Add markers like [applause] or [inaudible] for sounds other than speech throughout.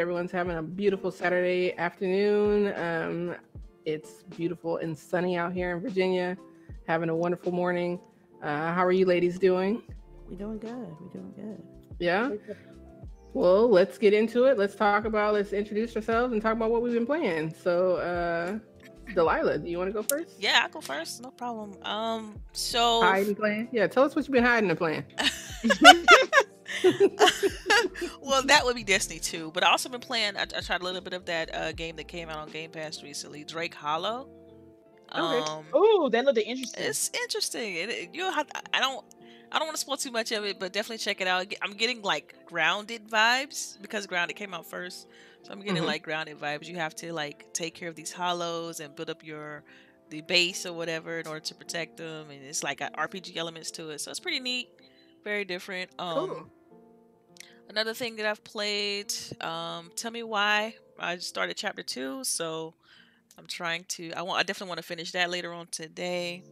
everyone's having a beautiful Saturday afternoon. Um, it's beautiful and sunny out here in Virginia. Having a wonderful morning. Uh, how are you ladies doing? We're doing good. We're doing good. Yeah. Well, let's get into it. Let's talk about. Let's introduce ourselves and talk about what we've been playing. So, uh, Delilah, do you want to go first? Yeah, I'll go first. No problem. Um, so hiding playing. Yeah, tell us what you've been hiding and playing. [laughs] [laughs] [laughs] well, that would be Destiny 2. But I also been playing. I, I tried a little bit of that uh, game that came out on Game Pass recently, Drake Hollow. Okay. Um, oh, that looked interesting. It's interesting. It, it, you have, I don't. I don't want to spoil too much of it, but definitely check it out. I'm getting like grounded vibes because grounded came out first, so I'm getting mm-hmm. like grounded vibes. You have to like take care of these hollows and build up your the base or whatever in order to protect them, and it's like RPG elements to it. So it's pretty neat, very different. Um, cool. Another thing that I've played, um, tell me why. I started chapter two, so I'm trying to. I want. I definitely want to finish that later on today.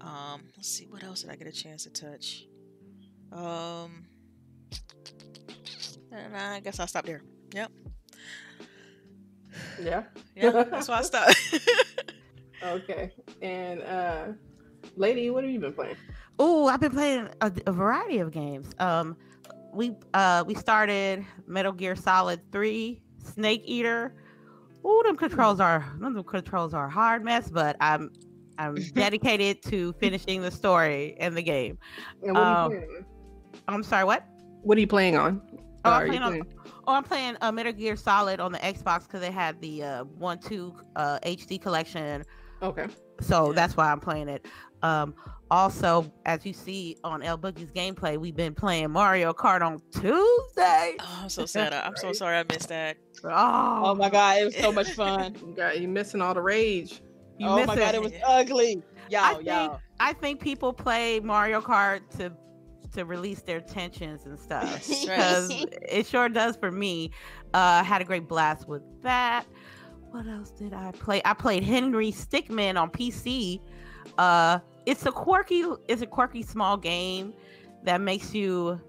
Um, let's see. What else did I get a chance to touch? Um, and I guess I'll stop there. Yep. Yeah. [sighs] Yeah. That's why I [laughs] stopped. okay. And uh, lady, what have you been playing? Oh, I've been playing a, a variety of games. Um, we uh we started Metal Gear Solid 3, Snake Eater. Oh, them controls are them controls are a hard mess, but I'm I'm [laughs] dedicated to finishing the story and the game. And what um, I'm sorry, what? What are you playing on? Oh, I'm playing, playing? On, oh, I'm playing uh, Metal Gear Solid on the Xbox because they had the uh, one two uh, HD collection. Okay. So yeah. that's why I'm playing it. Um, also, as you see on El Boogie's gameplay, we've been playing Mario Kart on Tuesday. Oh, I'm so sad. I'm so [laughs] sorry I missed that. Oh, oh my god, it was so much [laughs] fun. you got you missing all the rage. You oh my god, it was ugly. Y'all, I think, y'all. I think people play Mario Kart to to release their tensions and stuff [laughs] because it sure does for me. Uh, had a great blast with that. What else did I play? I played Henry Stickmin on PC. Uh, it's a quirky, it's a quirky small game that makes you.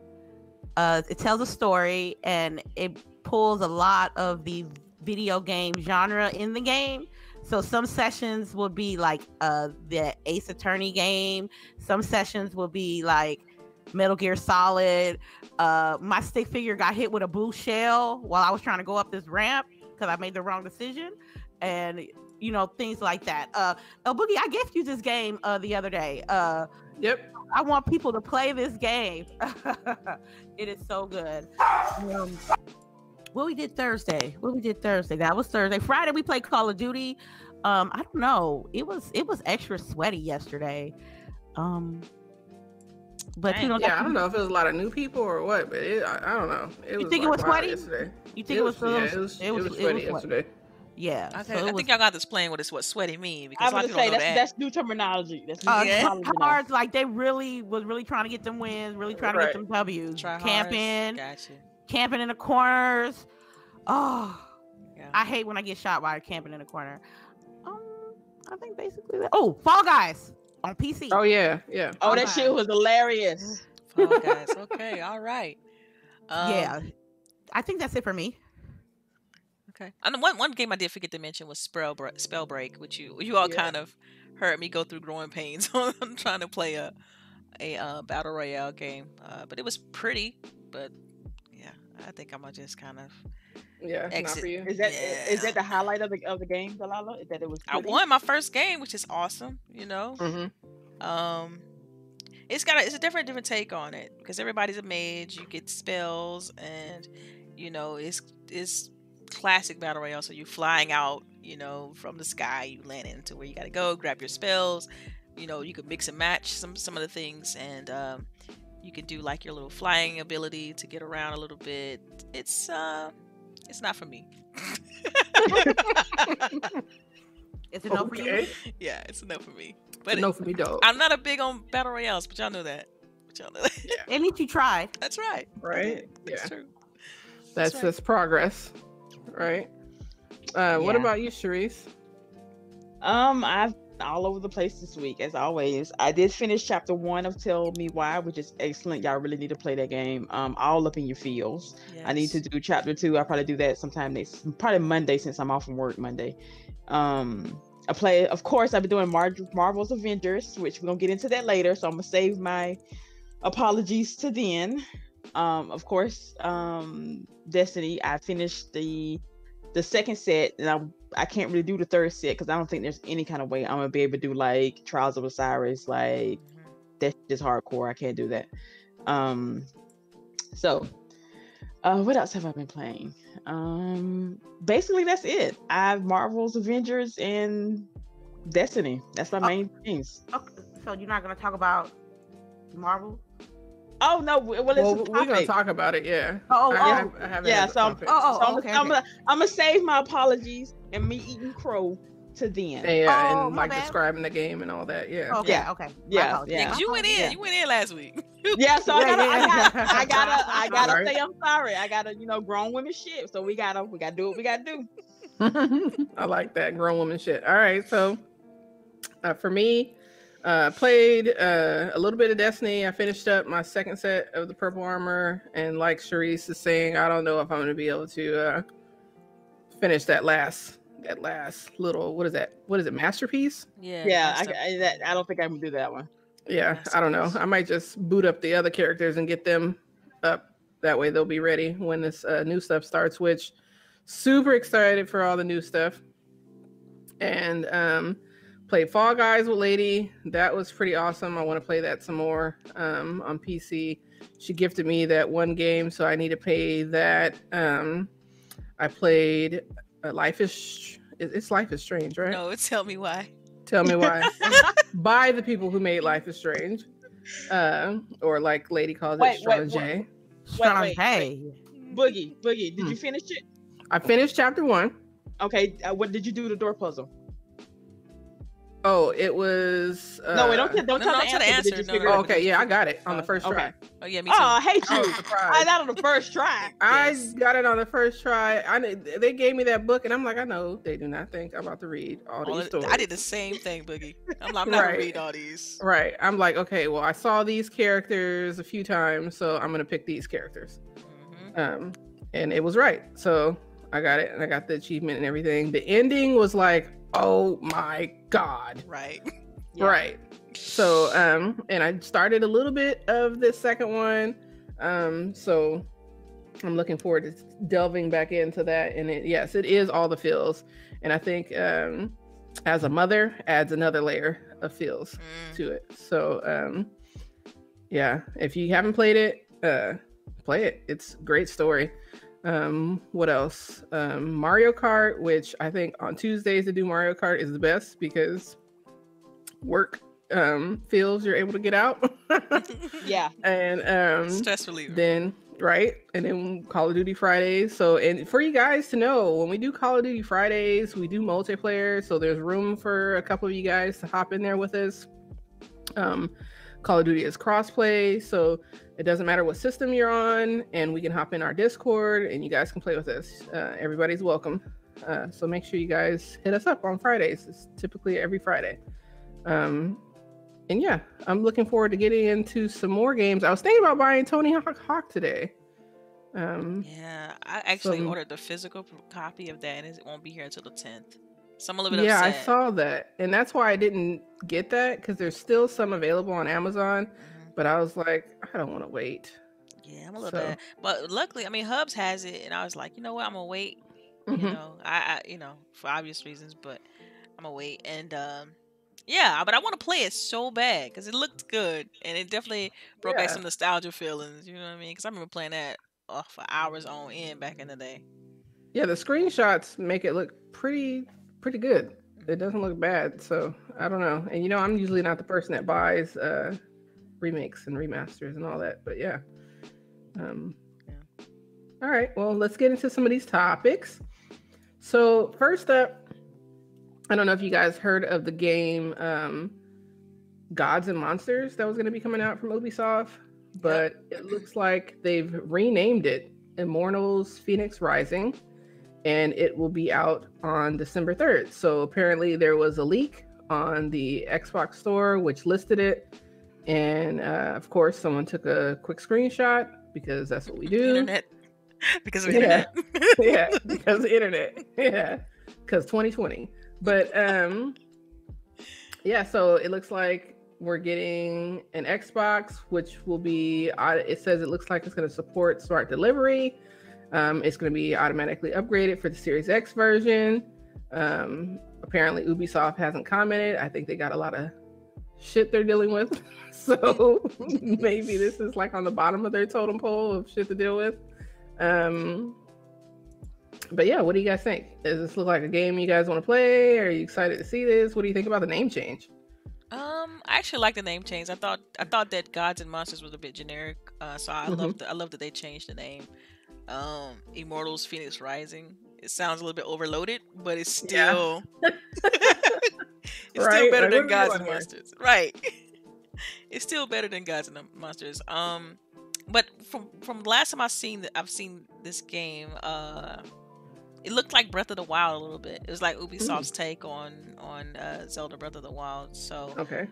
Uh, it tells a story and it pulls a lot of the video game genre in the game. So some sessions will be like uh the Ace Attorney game. Some sessions will be like Metal Gear Solid. Uh, my stick figure got hit with a blue shell while I was trying to go up this ramp because I made the wrong decision, and you know things like that. Uh, El Boogie, I gifted you this game uh the other day. Uh, yep. I want people to play this game. [laughs] it is so good. Um, what we did Thursday? What we did Thursday? That was Thursday. Friday we played Call of Duty. Um, I don't know. It was it was extra sweaty yesterday. Um, but you know, yeah, I don't know if it was a lot of new people or what, but it, I, I, don't know. It you think like it was sweaty? Yesterday. You think it, it was, was, yeah, it was, it was, it was sweaty it was yesterday. Yeah, I, think, so I think y'all got this playing what is what sweaty mean because I was gonna say that's that. that's new terminology. That's new uh, yeah. cards like they really was really trying to get them wins, really trying right. to get them W's. Try camping, gotcha. camping in the corners. Oh, yeah. I hate when I get shot while camping in the corner. Um, I think basically that. Oh, Fall Guys on PC. Oh yeah, yeah. Oh, that shit was hilarious. [laughs] Fall Guys. [laughs] Okay, all right. Um, yeah, I think that's it for me. Okay. And one one game I did forget to mention was Spellbreak, Spell Break, which you you all yeah. kind of heard me go through growing pains [laughs] on trying to play a a uh, battle royale game. Uh, but it was pretty. But yeah, I think I'm gonna just kind of yeah, exit. not for you. Is that yeah. is that the highlight of the of the game, Delilah? Is that it was? Pretty? I won my first game, which is awesome. You know. Mm-hmm. Um, it's got a, it's a different different take on it because everybody's a mage. You get spells, and you know it's it's classic battle royale. So you're flying out, you know, from the sky. You land into where you got to go, grab your spells. You know, you could mix and match some some of the things, and um, you can do like your little flying ability to get around a little bit. It's uh, it's not for me. it's enough okay. for you. Yeah, it's enough for me. But enough for me, dog. I'm not a big on battle royales, but y'all know that. But y'all know that. Yeah. At least you tried. That's right. Right. That's yeah. true. That's that's, right. that's progress. Right. Uh, yeah. What about you, Sharice? Um, I've all over the place this week, as always. I did finish chapter one of Tell Me Why, which is excellent. Y'all really need to play that game. Um, all up in your feels. Yes. I need to do chapter two. I'll probably do that sometime next, probably Monday since I'm off from work Monday. Um, I play, of course, I've been doing Mar- Marvel's Avengers, which we're gonna get into that later. So I'm gonna save my apologies to then. Um, of course, um, Destiny. I finished the the second set, and I I can't really do the third set because I don't think there's any kind of way I'm gonna be able to do like Trials of Osiris. Like mm-hmm. that's just hardcore. I can't do that. Um, so uh, what else have I been playing? Um, basically that's it. I've Marvel's Avengers and Destiny. That's my oh, main things. Okay. So you're not gonna talk about Marvel? Oh no! Well, well we're gonna talk about it. Yeah. Oh, oh, I have, I have yeah. So, I'm, oh, oh, so I'm, okay, I'm, okay. Gonna, I'm, gonna, save my apologies and me eating crow to then. Yeah, oh, and like bad. describing the game and all that. Yeah. Okay. Yeah. Okay. Yeah. Yeah. You went in. Yeah. You went in last week. [laughs] yeah. So I gotta. I gotta. I [laughs] gotta. I gotta right. say I'm sorry. I gotta. You know, grown women shit. So we gotta. We gotta do what we gotta do. [laughs] I like that grown woman shit. All right. So, uh, for me, uh, played uh, a little bit of Destiny. I finished up my second set of the purple armor, and like Sharice is saying, I don't know if I'm going to be able to uh, finish that last that last little what is that? What is it? Masterpiece? Yeah, yeah. I, I, that, I don't think I can do that one. Yeah, I don't know. I might just boot up the other characters and get them up. That way they'll be ready when this uh, new stuff starts. Which super excited for all the new stuff. And um, played Fall Guys with Lady. That was pretty awesome. I want to play that some more um, on PC. She gifted me that one game, so I need to pay that. Um, I played uh, Life is it's Life is Strange, right? No, tell me why. Tell me why. [laughs] By the people who made Life is Strange, uh, or like Lady calls wait, it, Strange. Wait, wait, wait, Boogie, Boogie, did hmm. you finish it? I finished chapter one. Okay, uh, what did you do the door puzzle? Oh, it was. Uh, no, wait, don't, don't, no, tell, no, the answer. answer. No, oh, okay, yeah, I got it on the first try. Oh yeah, me too. Oh, I hate you. I got it on the first try. I yes. got it on the first try. I they gave me that book, and I'm like, I know they do not think I'm about to read all these stories. I did the same thing, Boogie. I'm, [laughs] I'm not right. gonna read all these. Right. I'm like, okay, well, I saw these characters a few times, so I'm gonna pick these characters. Mm-hmm. Um, and it was right. So I got it, and I got the achievement and everything. The ending was like oh my god. Right. Yeah. right. So um and i started a little bit of this second one. Um so i'm looking forward to delving back into that. And it yes it is all the feels. And i think um as a mother adds another layer of feels mm. to it. So um yeah if you haven't played it uh play it. It's great story um, what else? Um, Mario Kart, which I think on Tuesdays to do Mario Kart is the best because work um feels you're able to get out. [laughs] yeah. [laughs] And um stress reliever. Then right? And then Call of Duty Fridays. So and for you guys to know, when we do Call of Duty Fridays, we do multiplayer. So there's room for a couple of you guys to hop in there with us. Um Call of Duty is crossplay, so it doesn't matter what system you're on, and we can hop in our Discord and you guys can play with us. Uh, everybody's welcome. Uh, so make sure you guys hit us up on Fridays. It's typically every Friday. Um, and yeah, I'm looking forward to getting into some more games. I was thinking about buying Tony Hawk, Hawk today. Um, yeah, I actually ordered the physical copy of that, and it won't be here until the 10th. So I'm a little bit yeah, upset. I saw that, and that's why I didn't get that because there's still some available on Amazon. Mm-hmm. But I was like, I don't want to wait. Yeah, I'm a little so. bit. But luckily, I mean, Hubs has it, and I was like, you know what, I'm gonna wait. Mm-hmm. You know, I, I, you know, for obvious reasons, but I'm gonna wait. And um, yeah, but I want to play it so bad because it looked good, and it definitely brought yeah. back some nostalgia feelings. You know what I mean? Because I remember playing that oh, for hours on end back in the day. Yeah, the screenshots make it look pretty pretty good. It doesn't look bad, so I don't know. And you know, I'm usually not the person that buys uh remakes and remasters and all that, but yeah. Um yeah. All right, well, let's get into some of these topics. So, first up, I don't know if you guys heard of the game um Gods and Monsters that was going to be coming out from Ubisoft, but it looks like they've renamed it Immortals Fenyx Rising and it will be out on December 3rd. So apparently there was a leak on the Xbox Store, which listed it. And uh, of course, someone took a quick screenshot because that's what we do. Internet. [laughs] because of Yeah. internet. [laughs] yeah, because the internet. Yeah, because 2020. But um, yeah. So it looks like we're getting an Xbox, which will be. Uh, it says it looks like it's going to support smart delivery. Um, it's going to be automatically upgraded for the Series X version. Um, apparently, Ubisoft hasn't commented. I think they got a lot of shit they're dealing with. [laughs] So [laughs] maybe this is like on the bottom of their totem pole of shit to deal with. Um, but yeah, what do you guys think? Does this look like a game you guys want to play? Are you excited to see this? What do you think about the name change? Um, I actually like the name change. I thought I thought that Gods and Monsters was a bit generic. Uh, so I Mhm. love I love that they changed the name. Um, Immortals Fenyx Rising. It sounds a little bit overloaded, but it's Yeah. still [laughs] [laughs] it's Right, still better like, than Gods and? Monsters. Right. [laughs] it's still better than Gods and Monsters. Um, but from from last time I've seen that I've seen this game, uh, it looked like Breath of the Wild a little bit. It was like Ubisoft's take on on uh, Zelda Breath of the Wild. So Okay.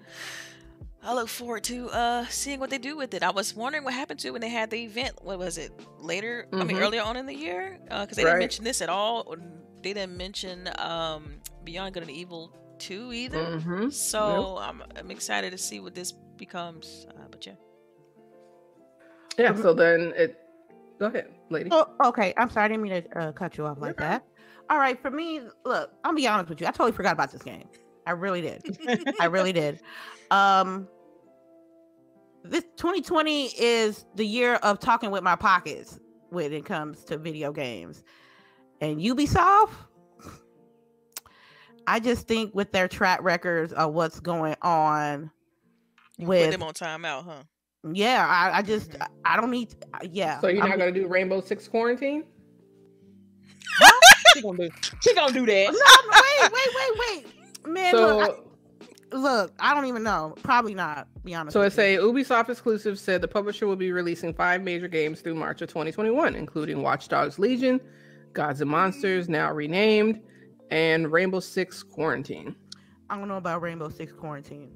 I look forward to uh seeing what they do with it. I was wondering what happened to when they had the event. What was it? Later? I mean, Mhm. earlier on in the year? Because they Right. didn't mention this at all. They didn't mention um Beyond Good and Evil two either. Mm-hmm. So I'm I'm excited to see what this becomes. Uh, but yeah, Yeah. So then it. Go ahead, lady. Oh, okay. I'm sorry. I didn't mean to uh, cut you off like Okay. that. All right. For me, look, I'll be honest with you. I totally forgot about this game. I really did. [laughs] I really did. Um, this 2020 is the year of talking with my pockets when it comes to video games, and Ubisoft. I just think with their track records of what's going on you put with them on timeout, huh? yeah, I, I just Mhm. I don't need yeah. So you're I'm- not gonna do Rainbow Six Quarantine? She gonna do. She gonna do that. No, wait, wait, wait, wait. Man, So look, I, look, I don't even know. Probably not. Be honest. So it's a Ubisoft exclusive said the publisher will be releasing five major games through March of 2021, including Watch Dogs Legion, Gods and Monsters, now renamed, and Rainbow Six Quarantine. I don't know about Rainbow Six Quarantine.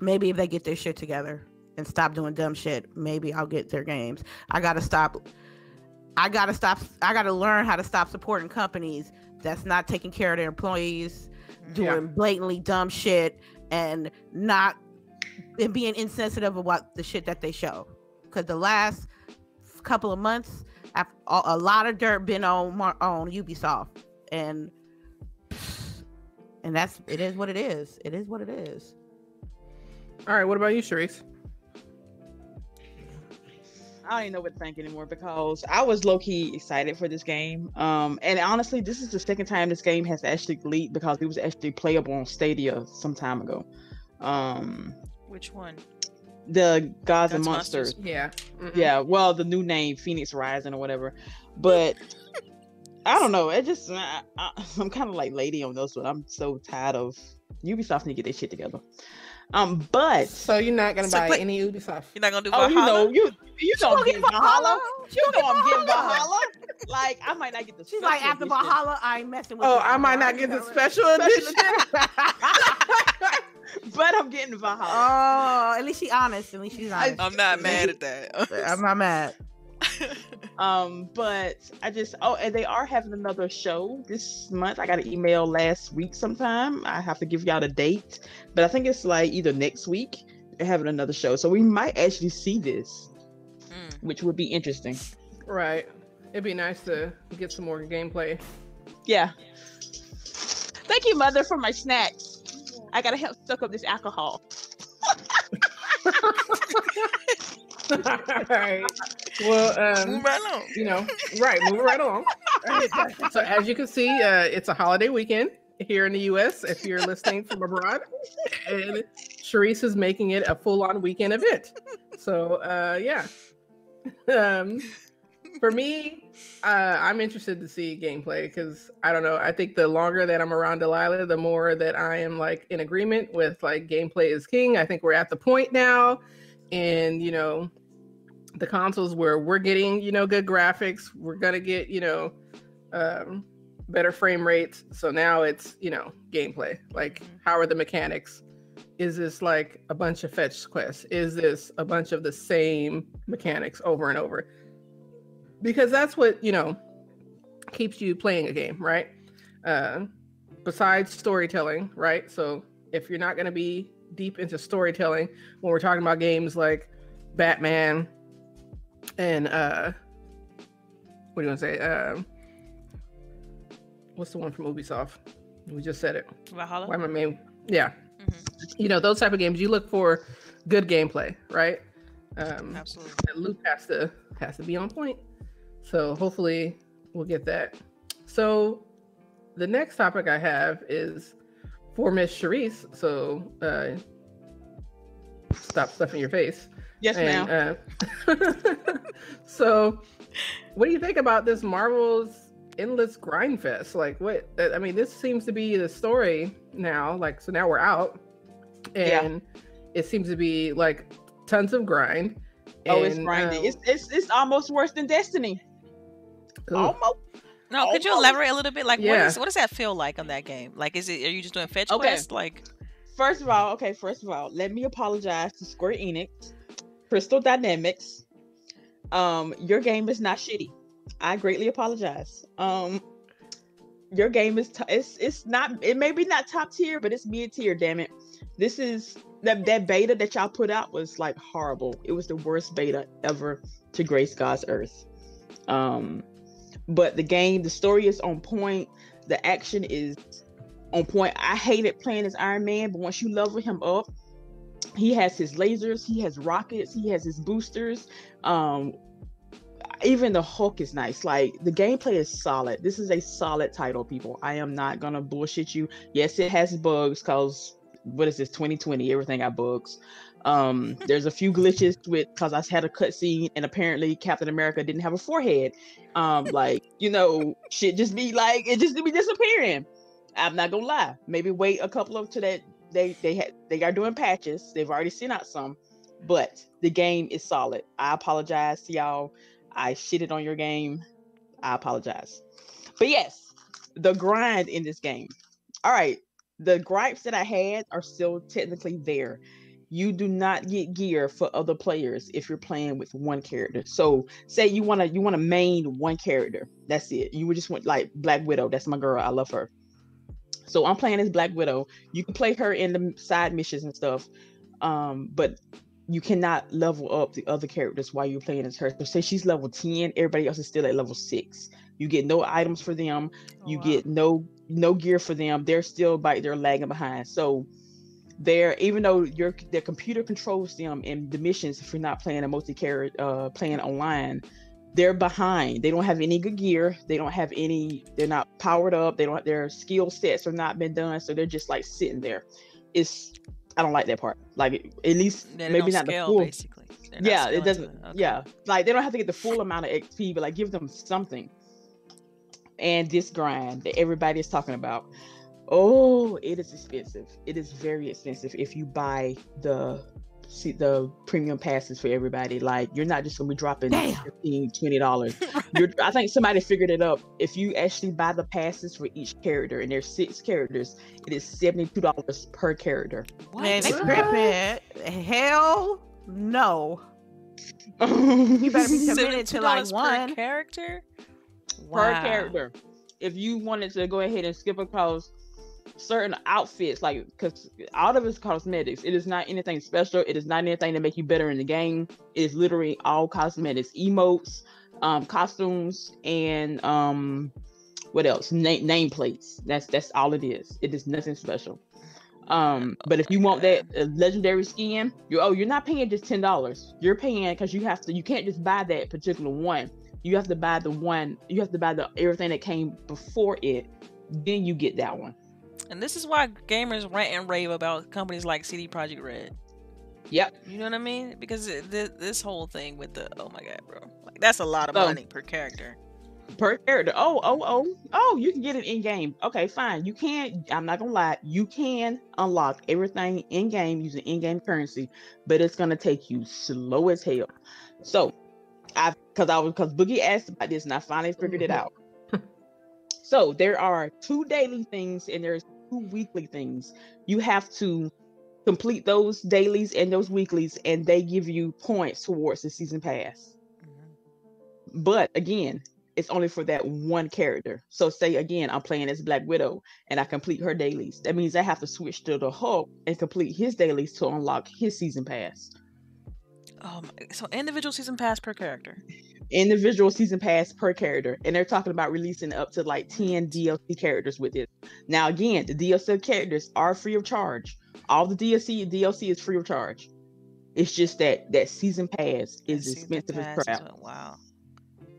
Maybe if they get their shit together and stop doing dumb shit, maybe I'll get their games. I gotta stop. I gotta stop. I gotta learn how to stop supporting companies that's not taking care of their employees, doing Yeah. blatantly dumb shit, and not and being insensitive about the shit that they show. Because the last couple of months, a lot of dirt been on Mar- on Ubisoft, and and that's it is what it is. It is what it is. All right, what about you, Sharice? I don't even know what to think anymore because I was low key excited for this game. Um, and honestly, this is the second time this game has actually leaked because it was actually playable on Stadia some time ago. Um, Which one? the Gods and Monsters. Monsters. Yeah. Mhm. Yeah, well, the new name Fenyx Rising or whatever. But I don't know. It just I, I, [laughs] I'm kind of like lady on this one. I'm so tired of Ubisoft need to get their shit together. Um, but So you're not gonna So buy wait- any Ubisoft? You're not gonna do oh, you know, you you know, I'm getting Valhalla. You She'll know, I'm getting Valhalla. Valhalla. Like I might not get the. She's like, special after edition. Valhalla, I ain't messing with. Oh, you I might not get the special edition. [laughs] but I'm getting Valhalla. oh, at least she's honest. At least she's honest. I'm not mad at that. I'm not mad. [laughs] Um, but I just oh, and they are having another show this month. I got an email last week sometime. I have to give y'all the date, but I think it's like either next week they're having another show. So we might actually see this, Mm. which would be interesting. right. It'd be nice to get some more gameplay. Yeah. Thank you, mother, for my snacks. I gotta help suck up this alcohol. [laughs] All right. Well, [laughs] um, Move right along. you know, [laughs] right, moving right along. so as you can see, uh, it's a holiday weekend here in the U.S. If you're listening from abroad, and Sharice is making it a full-on weekend event. So uh, yeah, um, for me, uh, I'm interested to see gameplay because I don't know. I think the longer that I'm around Delilah, the more that I am like in agreement with like gameplay is king. I think we're at the point now, and you know, the consoles where we're getting you know good graphics. We're gonna get you know um, better frame rates. So now it's, you know, gameplay. Like, mm-hmm. how are the mechanics? Is this like a bunch of fetch quests? Is this a bunch of the same mechanics over and over? Because that's what, you know, keeps you playing a game, right? Uh, besides storytelling, right? So if you're not going to be deep into storytelling when we're talking about games like Batman and uh what do you want to say? Um what's the one from Ubisoft? We just said it. Valhalla. Why I main? Yeah. Mm-hmm. You know, those type of games you look for good gameplay, right? Um Absolutely. The loop has to has to be on point. So hopefully we'll get that. So the next topic I have is for Miss Sharice. So uh, stop stuffing your face. Yes, and, ma'am. Uh, [laughs] so, what do you think about this Marvel's endless grind fest? Like, what? I mean, this seems to be the story now. Like, so now we're out, and yeah. it seems to be like tons of grind. Oh, and, it's grinding. Um, it's, it's it's almost worse than Destiny. Ooh. Almost. No, could you elaborate a little bit? Like, yeah. what, is, what does that feel like on that game? Like, is it are you just doing fetch okay. quests? Like, first of all, okay, first of all, let me apologize to Square Enix, Crystal Dynamics. Um, your game is not shitty. I greatly apologize. Um, your game is t- it's it's not it may be not top tier, but it's mid tier. Damn it, this is that that beta that y'all put out was like horrible. It was the worst beta ever to grace God's earth. Um, but the game, the story is on point. The action is on point. I hated playing as Iron Man, but once you level him up, he has his lasers, he has rockets, he has his boosters. Um, even the Hulk is nice. Like the gameplay is solid. This is a solid title, people. I am not gonna bullshit you. Yes, it has bugs because what is this 2020? Everything got bugs. Um, there's a few glitches with because I had a cutscene and apparently Captain America didn't have a forehead. Um, like you know, shit just be like it just be disappearing. I'm not gonna lie. Maybe wait a couple of to that they they had they are doing patches. They've already sent out some, but the game is solid. I apologize to y'all. I shitted on your game. I apologize. But yes, the grind in this game. All right, the gripes that I had are still technically there you do not get gear for other players if you're playing with one character. So say you want to you want to main one character. That's it. You would just want like Black Widow. That's my girl. I love her. So I'm playing as Black Widow. You can play her in the side missions and stuff. Um, but you cannot level up the other characters while you're playing as her. So say she's level 10, everybody else is still at level six. You get no items for them, oh, you wow. get no no gear for them. They're still by they're lagging behind. So they're even though your the computer controls them in the missions if you're not playing a multi-character uh playing online they're behind. They don't have any good gear. They don't have any they're not powered up. They don't their skill sets are not been done. So they're just like sitting there. It's i don't like that part. Like at least maybe not scale, the full basically. Yeah it doesn't it. okay. yeah. Like they don't have to get the full amount of xp but like give them something. And this grind that everybody is talking about Oh, it is expensive. It is very expensive if you buy the see the premium passes for everybody. Like you're not just gonna be dropping Damn. 15 20 dollars. [laughs] I think somebody figured it up. If you actually buy the passes for each character, and there's six characters, it is seventy-two dollars per character. Man, they Hell no. you better be [laughs] committed to like one character. Wow. Per character. If you wanted to go ahead and skip across certain outfits, like because all of it's cosmetics. It is not anything special. It is not anything to make you better in the game. It is literally all cosmetics, emotes, um, costumes, and um, what else? Name nameplates. That's that's all it is. It is nothing special. Um, but if you want that uh, legendary skin, you oh you're not paying just ten dollars. You're paying because you have to. You can't just buy that particular one. You have to buy the one. You have to buy the everything that came before it. Then you get that one. And this is why gamers rant and rave about companies like CD Projekt Red. Yep. You know what I mean? Because th- this whole thing with the oh my god, bro, like that's a lot of so, money per character. Per character. Oh, oh, oh, oh! You can get it in game. Okay, fine. You can. I'm not gonna lie. You can unlock everything in game using in-game currency, but it's gonna take you slow as hell. So, I because I was because Boogie asked about this, and I finally figured it mm-hmm. out. So there are two daily things and there's two weekly things. You have to complete those dailies and those weeklies, and they give you points towards the season pass. Mm-hmm. But again, it's only for that one character. So say again, I'm playing as Black Widow and I complete her dailies. That means I have to switch to the Hulk and complete his dailies to unlock his season pass. My, so individual season pass per character. Individual season pass per character. And they're talking about releasing up to like 10 DLC characters with it. Now again, the DLC characters are free of charge. All the DLC DLC is free of charge. It's just that that season pass is that expensive as crap. wow.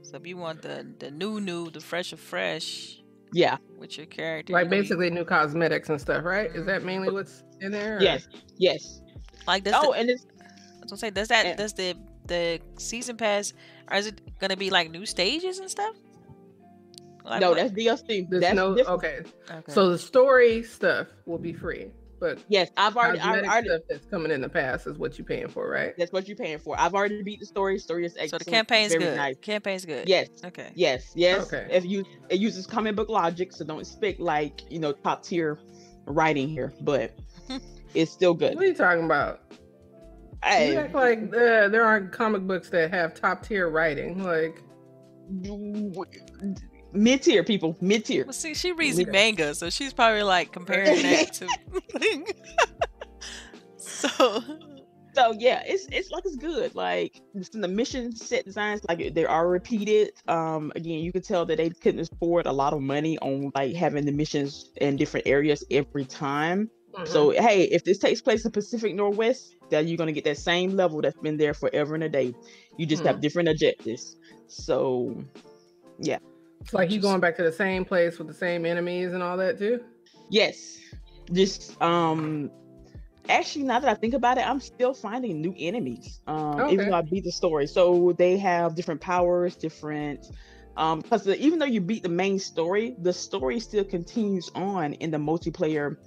So if you want the the new new, the fresh of fresh, yeah, with your character, like basically new cosmetics and stuff, right? Is that mainly mm-hmm. what's in there? Or? Yes, yes. Like this. Oh, the, and it's. I was gonna say, does that and, does the the season pass, or is it gonna be like new stages and stuff? Like, no, what? that's DLC. There's that's no okay. okay. So the story stuff will be free. But yes, I've already, I've already stuff that's coming in the past is what you're paying for, right? That's what you're paying for. I've already beat the story. Story is excellent. So the campaign's good. Nice. Campaign's good. Yes. Okay. Yes. Yes. Okay. If you it uses comic book logic, so don't expect like you know top tier writing here, but [laughs] it's still good. What are you talking about? Hey. You act like uh, there aren't comic books that have top tier writing. Like mid tier people, mid tier. Well, see, she reads mid- manga, so she's probably like comparing that [laughs] to. [laughs] so. So yeah, it's it's like it's good. Like the mission set designs, like they are repeated. Um, again, you can tell that they couldn't afford a lot of money on like having the missions in different areas every time. Mm-hmm. So hey, if this takes place in Pacific Northwest, then you're gonna get that same level that's been there forever and a day. You just mm-hmm. have different objectives. So yeah. It's like you going back to the same place with the same enemies and all that too. Yes, just um, actually now that I think about it, I'm still finding new enemies. Um, okay. even though I beat the story, so they have different powers, different. Um, because even though you beat the main story, the story still continues on in the multiplayer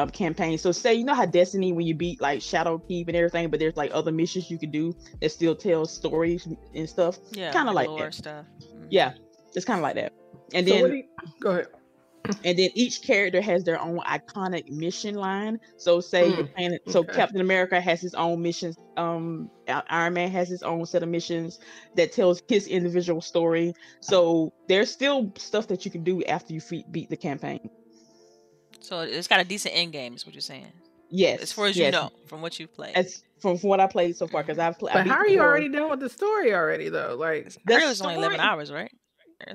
um, campaign. So say you know how Destiny when you beat like Shadowkeep and everything, but there's like other missions you can do that still tell stories and stuff. Yeah, kind of like that. stuff. Mm-hmm. Yeah, it's kind of like that. And so then you, go ahead. [clears throat] And then each character has their own iconic mission line. So say mm, playing, so okay. Captain America has his own missions. Um, Iron Man has his own set of missions that tells his individual story. So there's still stuff that you can do after you beat the campaign. So it's got a decent end game, is what you're saying. Yes. As far as yes. you know, from what you've played. As from, from what I played so far, because I've played. But how are you already done with the story already though? Like the story, only eleven hours, right?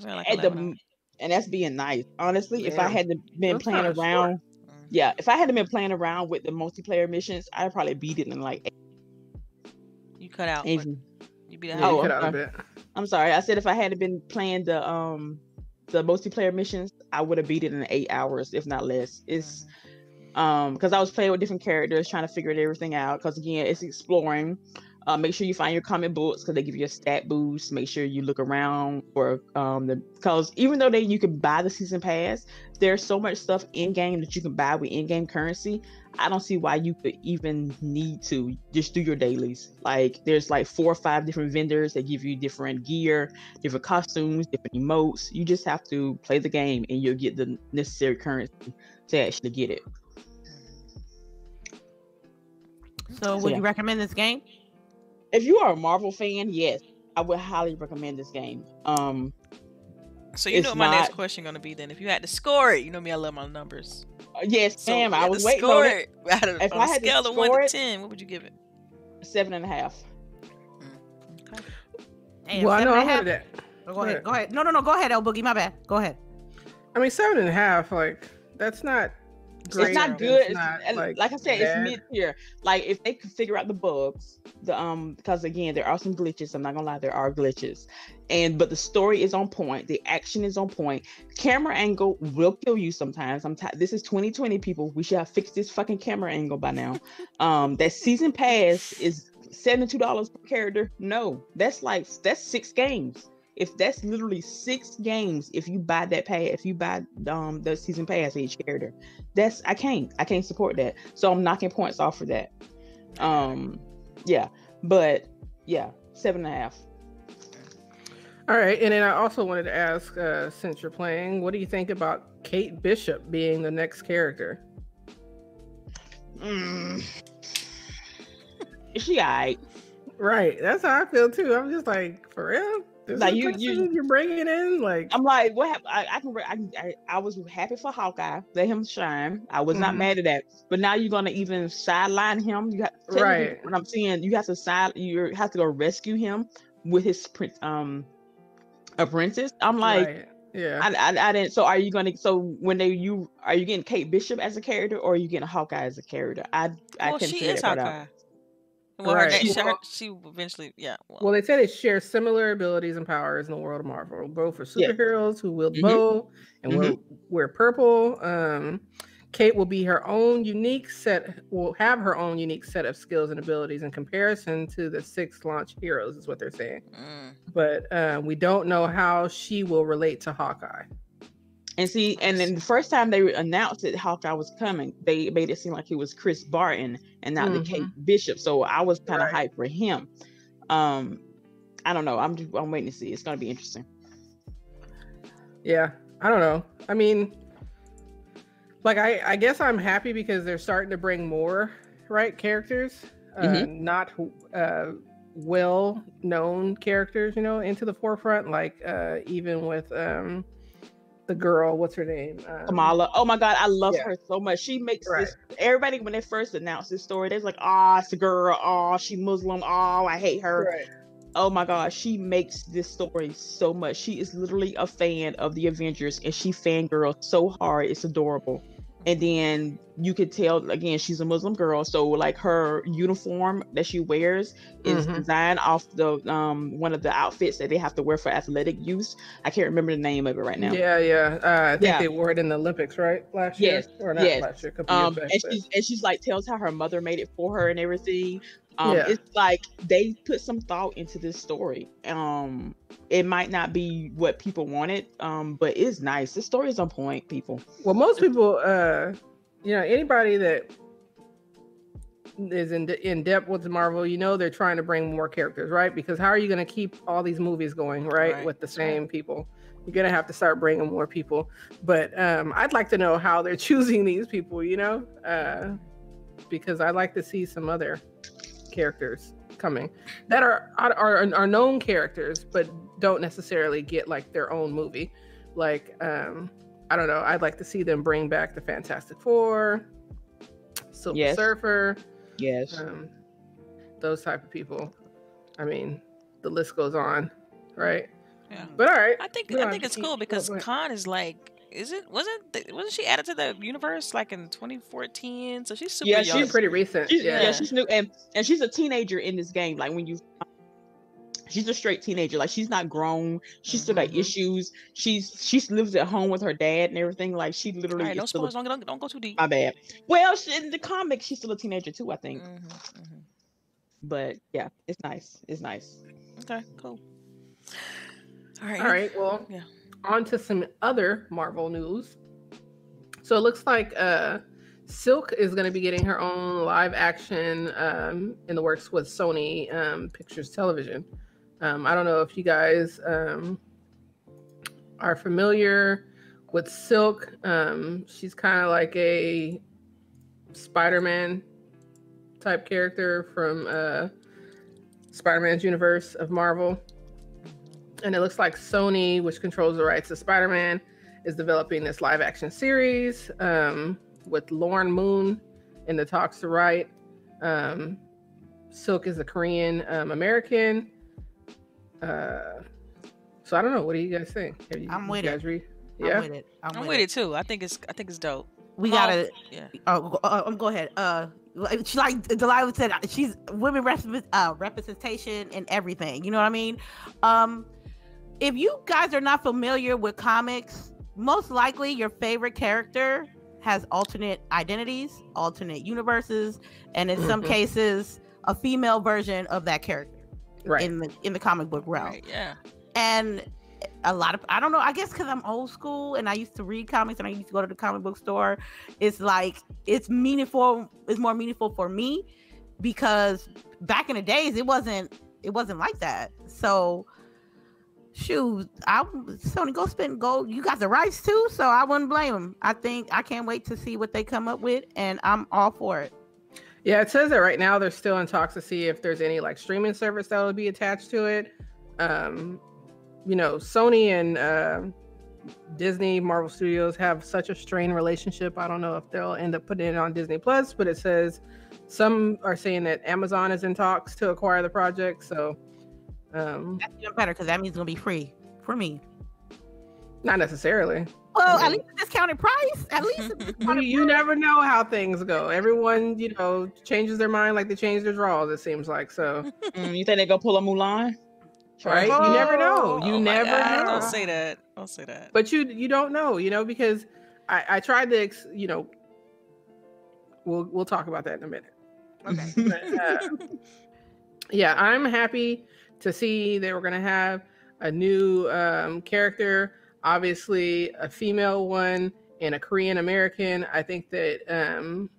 Like at the hours and that's being nice. Honestly, yeah. if I had been that's playing around, mm. yeah, if I hadn't been playing around with the multiplayer missions, I'd probably beat it in like. Eight. You cut out. You beat it. Oh, cut out a bit. I'm sorry. I said if I hadn't been playing the um the multiplayer missions, I would have beat it in eight hours, if not less. It's mm-hmm. um because I was playing with different characters, trying to figure everything out. Because again, it's exploring. Uh, make sure you find your comic books because they give you a stat boost. Make sure you look around for um the because even though they you can buy the season pass, there's so much stuff in game that you can buy with in game currency. I don't see why you could even need to just do your dailies. Like there's like four or five different vendors that give you different gear, different costumes, different emotes. You just have to play the game and you'll get the necessary currency to actually get it. So, would yeah. you recommend this game? If you are a Marvel fan, yes, I would highly recommend this game. Um, so you know my not... next question gonna be then. If you had to score it, you know me, I love my numbers. Uh, yes, so Sam, I was waiting score it. it. [laughs] if I had scale to of one to ten, what would you give it? Seven and a half. Mm, okay. Hey, well, I know I heard that. Oh, go ahead. Go ahead. No, no, no. Go ahead, El Boogie. My bad. Go ahead. I mean, seven and a half. Like that's not Great. It's not good. It's not, it's, like, like, I said, bad. it's mid tier. Like if they could figure out the bugs, the um, because again, there are some glitches. I'm not gonna lie, there are glitches, and but the story is on point. The action is on point. Camera angle will kill you sometimes. I'm t- this is 2020, people. We should have fixed this fucking camera angle by now. [laughs] um, that season pass is seventy-two dollars per character. No, that's like that's six games if that's literally six games if you buy that pay if you buy um the season pass each character that's i can't i can't support that so i'm knocking points off for that um yeah but yeah seven and a half All right, and then I also wanted to ask, uh, since you're playing, what do you think about Kate Bishop being the next character? Mm. [laughs] Is she alright? Right, that's how I feel too. I'm just like, for real. This like you, you, you're bringing in like I'm like, what? Happened? I, I can, I, I, I was happy for Hawkeye, let him shine. I was mm-hmm. not mad at that. But now you're gonna even sideline him. You got right. What I'm saying, you have to side, you have to go rescue him with his um apprentice. I'm like, right. yeah, I, I, I, didn't. So are you gonna? So when they you are you getting Kate Bishop as a character or are you getting Hawkeye as a character? I I well, can she is Hawkeye. Well, right. her, she, her, she eventually, yeah. Well. well. they say they share similar abilities and powers in the world of Marvel. Both are superheroes yeah. who wield mm-hmm. bow and mm-hmm. wear, wear purple. Um, Kate will be her own unique set, will have her own unique set of skills and abilities in comparison to the six launch heroes, is what they're saying. Mm. But uh, we don't know how she will relate to Hawkeye. And see, and then the first time they announced that Hawkeye was coming, they made it seem like it was Chris Barton and not mm-hmm. the Kate Bishop. So I was kind of right. hyped for him. Um, I don't know. I'm just, I'm waiting to see. It's gonna be interesting. Yeah, I don't know. I mean, like I, I guess I'm happy because they're starting to bring more right characters, uh, mm-hmm. not uh, well known characters, you know, into the forefront. Like uh, even with um, the girl, what's her name? Um, Kamala. Oh my god, I love yeah. her so much. She makes right. this. Everybody when they first announced this story, they're like, "Ah, oh, it's a girl. Oh, she Muslim. Oh, I hate her." Right. Oh my god, she makes this story so much. She is literally a fan of the Avengers, and she fangirls so hard. It's adorable and then you could tell again she's a muslim girl so like her uniform that she wears is mm-hmm. designed off the um one of the outfits that they have to wear for athletic use i can't remember the name of it right now yeah yeah uh, i think yeah. they wore it in the olympics right last yes. year or not yes. last year um, back, and, she's, and she's like tells how her mother made it for her and everything um, yeah. It's like they put some thought into this story. Um, it might not be what people wanted, um, but it's nice. The story is on point, people. Well, most people, uh, you know, anybody that is in in depth with Marvel, you know, they're trying to bring more characters, right? Because how are you going to keep all these movies going, right, right. with the same right. people? You're gonna have to start bringing more people. But um, I'd like to know how they're [laughs] choosing these people, you know, uh, because I'd like to see some other characters coming that are, are are known characters but don't necessarily get like their own movie. Like um i don't know i'd like to see them bring back the fantastic four silver yes. surfer yes. um, those type of people. I mean the list goes on right? Yeah. But all right. I think i think it's cool because khan is like is it wasn't wasn't she added to the universe like in 2014? So she's super yeah, young. she's pretty recent. She's, yeah. yeah, she's new and and she's a teenager in this game. Like when you she's a straight teenager. Like she's not grown. She's mm-hmm. still got mm-hmm. issues. She's she lives at home with her dad and everything. Like she literally. All right, no spoilers. Don't, don't, don't go too deep. My bad. Well, she, in the comic, she's still a teenager too. I think. Mm-hmm, mm-hmm. But yeah, it's nice. It's nice. Okay, cool. All right. All right. Well, yeah on to some other Marvel news. So it looks like uh, Silk is going to be getting her own live action um, in the works with Sony um, Pictures Television. Um, I don't know if you guys um, are familiar with Silk. Um, she's kind of like a Spider Man type character from uh, Spider Man's universe of Marvel and it looks like Sony, which controls the rights to Spider Man, is developing this live action series um, with Lauren Moon in the talks to write. Um, Silk is a Korean um, American. Uh, so I don't know. What do you guys think? You, I'm with it. Read? Yeah, I'm with it. I'm, I'm with, with it. it. too. I think it's I think it's dope. We gotta. Yeah. Oh, uh, go ahead. Uh, she like Delilah said, she's women rep- uh, representation and everything. You know what I mean? Um, if you guys are not familiar with comics, most likely your favorite character has alternate identities, alternate universes, and in some mm-hmm. cases, a female version of that character. Right. In the in the comic book realm. Right, yeah. And a lot of I don't know, I guess because I'm old school and I used to read comics and I used to go to the comic book store. It's like it's meaningful, it's more meaningful for me because back in the days it wasn't it wasn't like that. So shoot, I Sony go spend gold. You got the rights too, so I wouldn't blame them. I think I can't wait to see what they come up with, and I'm all for it. Yeah, it says that right now they're still in talks to see if there's any like streaming service that will be attached to it. Um, you know, Sony and uh, Disney, Marvel Studios have such a strained relationship. I don't know if they'll end up putting it on Disney Plus, but it says some are saying that Amazon is in talks to acquire the project. So um, that's even better because that means it's gonna be free for me. Not necessarily. Well, at least a discounted price. At least [laughs] you, you never know how things go. Everyone, you know, changes their mind like they change their draws. It seems like so. [laughs] Mm, you think they go pull a Mulan? Right? Oh, you never know. You oh never know. Don't say that. Don't say that. But you you don't know, you know, because I I tried to, you know, we'll we'll talk about that in a minute. Okay. but, uh, [laughs] yeah, I'm happy to see they were going to have a new um, character, obviously a female one and a Korean American. I think that um,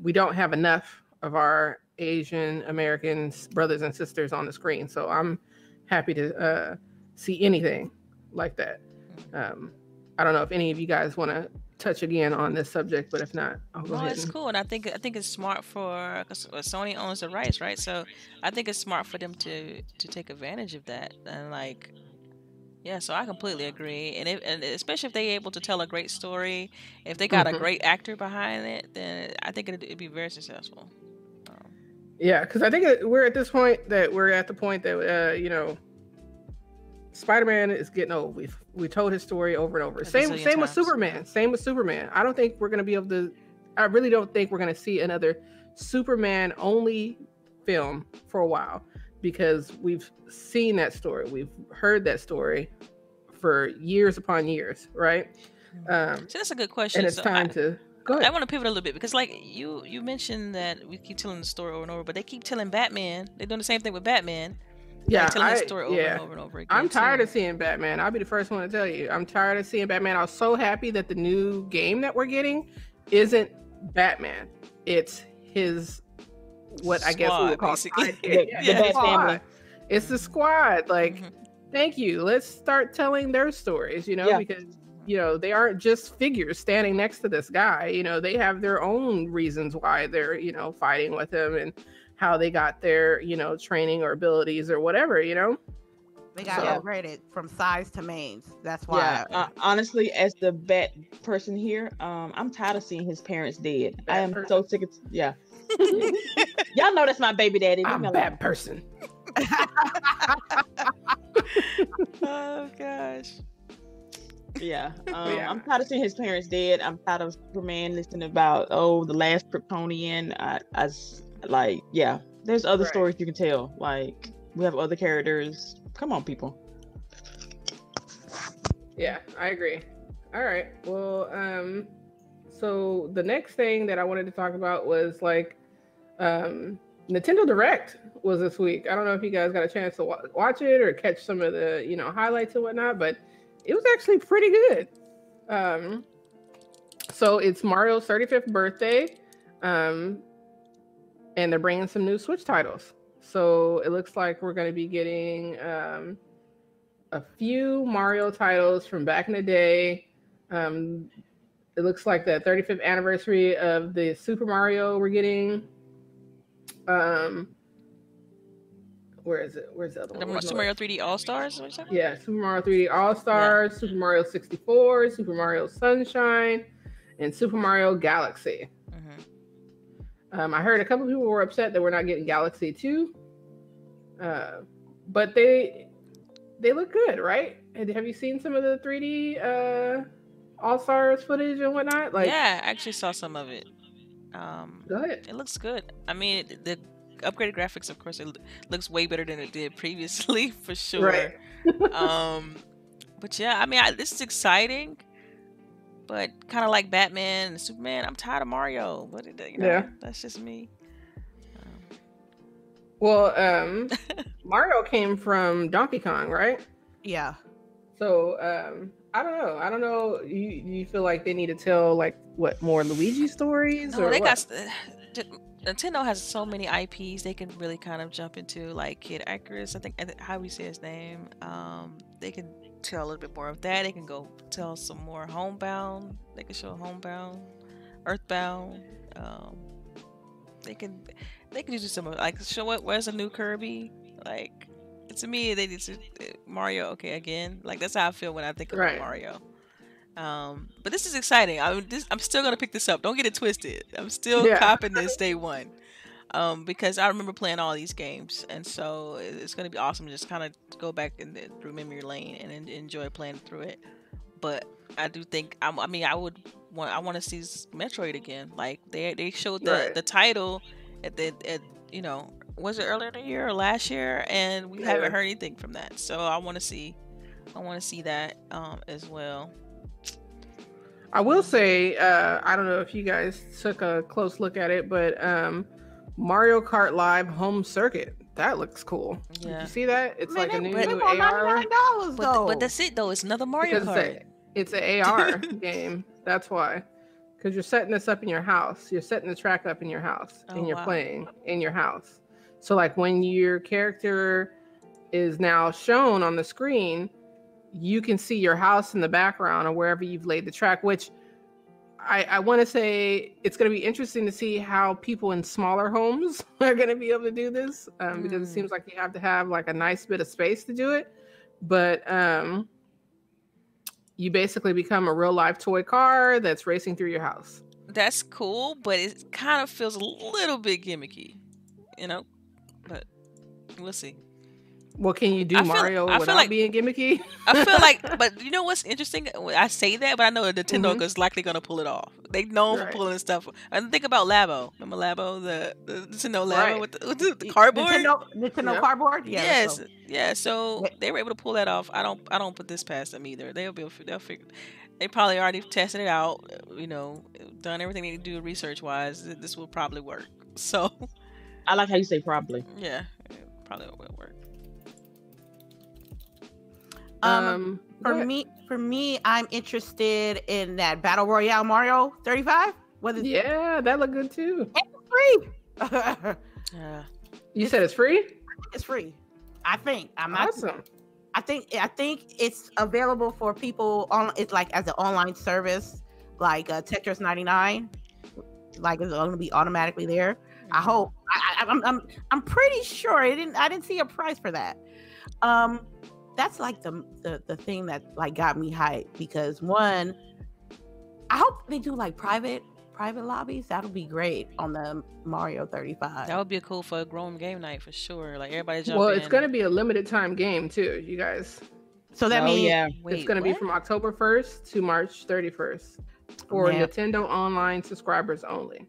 we don't have enough of our Asian Americans brothers and sisters on the screen, so I'm happy to uh, see anything like that. Um, I don't know if any of you guys want to touch again on this subject, but if not, I'll go no, ahead. it's and... cool, and I think I think it's smart for cause Sony owns the rights, right? So I think it's smart for them to to take advantage of that and like. Yeah, so I completely agree, and if, and especially if they're able to tell a great story, if they got mm-hmm. a great actor behind it, then I think it'd, it'd be very successful. Um, yeah, because I think we're at this point that we're at the point that uh, you know Spider-Man is getting old. We've we told his story over and over. Same same times. with Superman. Same with Superman. I don't think we're gonna be able to. I really don't think we're gonna see another Superman only film for a while because we've seen that story. We've heard that story for years upon years, right? Mm-hmm. Um, so that's a good question. And it's so time I, to go ahead. I want to pivot a little bit because, like you, you mentioned that we keep telling the story over and over, but they keep telling Batman. They're doing the same thing with Batman yeah, telling I, the story over yeah. and over and over again. I'm tired too. of seeing Batman. I'll be the first one to tell you. I'm tired of seeing Batman. I was so happy that the new game that we're getting isn't Batman. It's his what squad, I guess we would call [laughs] the, yeah, the squad. It's the squad. Like, mm-hmm. thank you. Let's start telling their stories. You know, yeah. because you know they aren't just figures standing next to this guy. You know, they have their own reasons why they're you know fighting with him and how they got their, you know, training or abilities or whatever, you know? They got so, upgraded from size to mains. That's why. Yeah, uh, honestly, as the bat person here, um, I'm tired of seeing his parents dead. Bat I am person. so sick of yeah. [laughs] Y'all know that's my baby daddy. I'm a bad person. [laughs] oh gosh. Yeah. Um, yeah. I'm tired of seeing his parents dead. I'm tired of Superman listening about oh the last Kryptonian. I, I like, yeah, there's other right. stories you can tell. Like, we have other characters. Come on, people. Yeah, I agree. All right. Well, um, so the next thing that I wanted to talk about was like, um, Nintendo Direct was this week. I don't know if you guys got a chance to watch it or catch some of the, you know, highlights and whatnot, but it was actually pretty good. Um, so it's Mario's 35th birthday. Um, and they're bringing some new Switch titles. So it looks like we're going to be getting um, a few Mario titles from back in the day. Um, it looks like the 35th anniversary of the Super Mario we're getting. Um, where is it? Where's the other one? Super Mario 3D All Stars? Yeah, Super Mario 3D All Stars, yeah. Super Mario 64, Super Mario Sunshine, and Super Mario Galaxy. Um, I heard a couple people were upset that we're not getting Galaxy 2. Uh, but they they look good, right? And have you seen some of the 3D uh, All Stars footage and whatnot? Like, yeah, I actually saw some of it. Um, Go ahead. It looks good. I mean, the upgraded graphics, of course, it looks way better than it did [laughs] previously, for sure. Right. [laughs] um, but yeah, I mean, I, this is exciting but kind of like Batman and Superman, I'm tired of Mario. But you know, yeah, that's just me. Um, well, um, [laughs] Mario came from Donkey Kong, right? Yeah. So um, I don't know. I don't know. You you feel like they need to tell like what more Luigi stories? No, or they what? got. [sighs] Nintendo has so many IPs they can really kind of jump into, like Kid Icarus. I think how we say his name. Um, they can tell a little bit more of that. They can go tell some more Homebound. They can show Homebound, Earthbound. Um, they can they can do some like show what where's a new Kirby like to me they need to Mario okay again like that's how I feel when I think about right. Mario. Um, but this is exciting. I'm this, I'm still gonna pick this up. Don't get it twisted. I'm still yeah. copping this day one. Um, because I remember playing all these games, and so it's gonna be awesome to just kind of go back in the, through memory lane and enjoy playing through it. But I do think I'm, I mean I would want I want to see Metroid again. Like they they showed the right. the title at the at you know was it earlier in the year or last year, and we yeah. haven't heard anything from that. So I want to see I want to see that um, as well. I will say, uh, I don't know if you guys took a close look at it, but um, Mario Kart Live Home Circuit. That looks cool. Yeah. Did you see that? It's Man, like a new, new AR. But, but, that's it though. It's another Mario because Kart. It's, an AR [laughs] game. That's why. Because you're setting this up in your house. You're setting the track up in your house, oh, and you're wow. playing in your house. So like when your character is now shown on the screen, you can see your house in the background or wherever you've laid the track, which I, I want to say it's going to be interesting to see how people in smaller homes [laughs] are going to be able to do this um, mm. because it mm. seems like you have to have like a nice bit of space to do it. But um, you basically become a real life toy car that's racing through your house. That's cool, but it kind of feels a little bit gimmicky, you know. But we'll see. Well, can you do I Mario I feel, like, being gimmicky? I feel like, [laughs] but you know what's interesting? I say that, but I know Nintendo mm-hmm. is likely going to pull it off. They know right. for pulling stuff. And think about Labo. Remember Labo, the, the Nintendo Labo right. with, the, with the, the, cardboard? Nintendo, Nintendo yep. cardboard. Yeah, yes, so. yeah. So they were able to pull that off. I don't, I don't put this past them either. They'll be, they'll figure. They probably already tested it out. You know, done everything they do research wise. This will probably work. [laughs] So. I like how you say probably. Yeah, probably will work. Um, um for what? me, for me, I'm interested in that battle royale Mario 35. What is? Yeah, that look good too. [laughs] It's free. yeah. You said it's free. It's free. I think. I'm not. Awesome. I think. I think it's available for people on. It's like as an online service, like uh, Tetris 99. Like it's going to be automatically there. I mm-hmm. hope. I, am I'm, I'm. I'm pretty sure. I didn't. I didn't see a price for that. Um, that's like the, the the thing that like got me hyped because one, I hope they do like private private lobbies. That'll be great on the Mario 35. That would be cool for a grown game night for sure. Like everybody jump Well, it's going to be a limited time game too, you guys. So that oh, means yeah. Wait, it's going to be from October 1st to March 31st for Man. Nintendo Online subscribers only.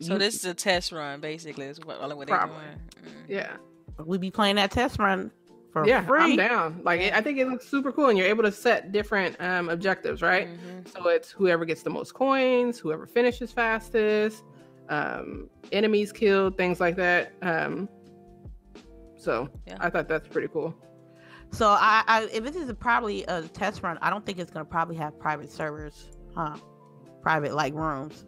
So you, this is a test run, basically. Is what, what they're doing. Mm. Yeah. We be playing that test run for yeah, free. I'm down. Like I think it looks super cool, and you're able to set different um, objectives, right? Mm-hmm. So it's whoever gets the most coins, whoever finishes fastest, um, enemies killed, things like that. Um, so yeah. I thought that's pretty cool. So I, I, if this is a, probably a test run, I don't think it's gonna probably have private servers, huh? Private like rooms.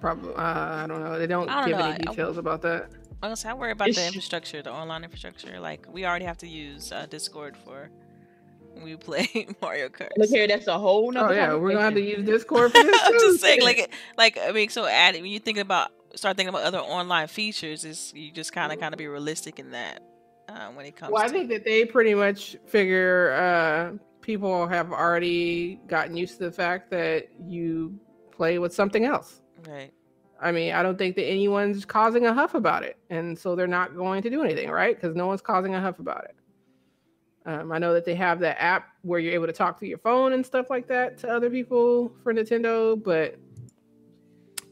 Probably. Uh, I don't know. They don't, don't give know. any details about that. I was I worry about it's... the infrastructure, the online infrastructure. Like we already have to use uh, Discord for we [laughs] play [laughs] Mario Kart. Look here, that's a whole nother. Oh yeah, we're gonna have to use Discord for [laughs] this. I'm just saying, like, like I mean, so add when you think about start thinking about other online features, is you just kind of kind of be realistic in that uh, when it comes. Well, I think that they pretty much figure uh, people have already gotten used to the fact that you play with something else. Right. I mean, I don't think that anyone's causing a huff about it. And so they're not going to do anything, right? Because no one's causing a huff about it. Um, I know that they have that app where you're able to talk through your phone and stuff like that to other people for Nintendo, but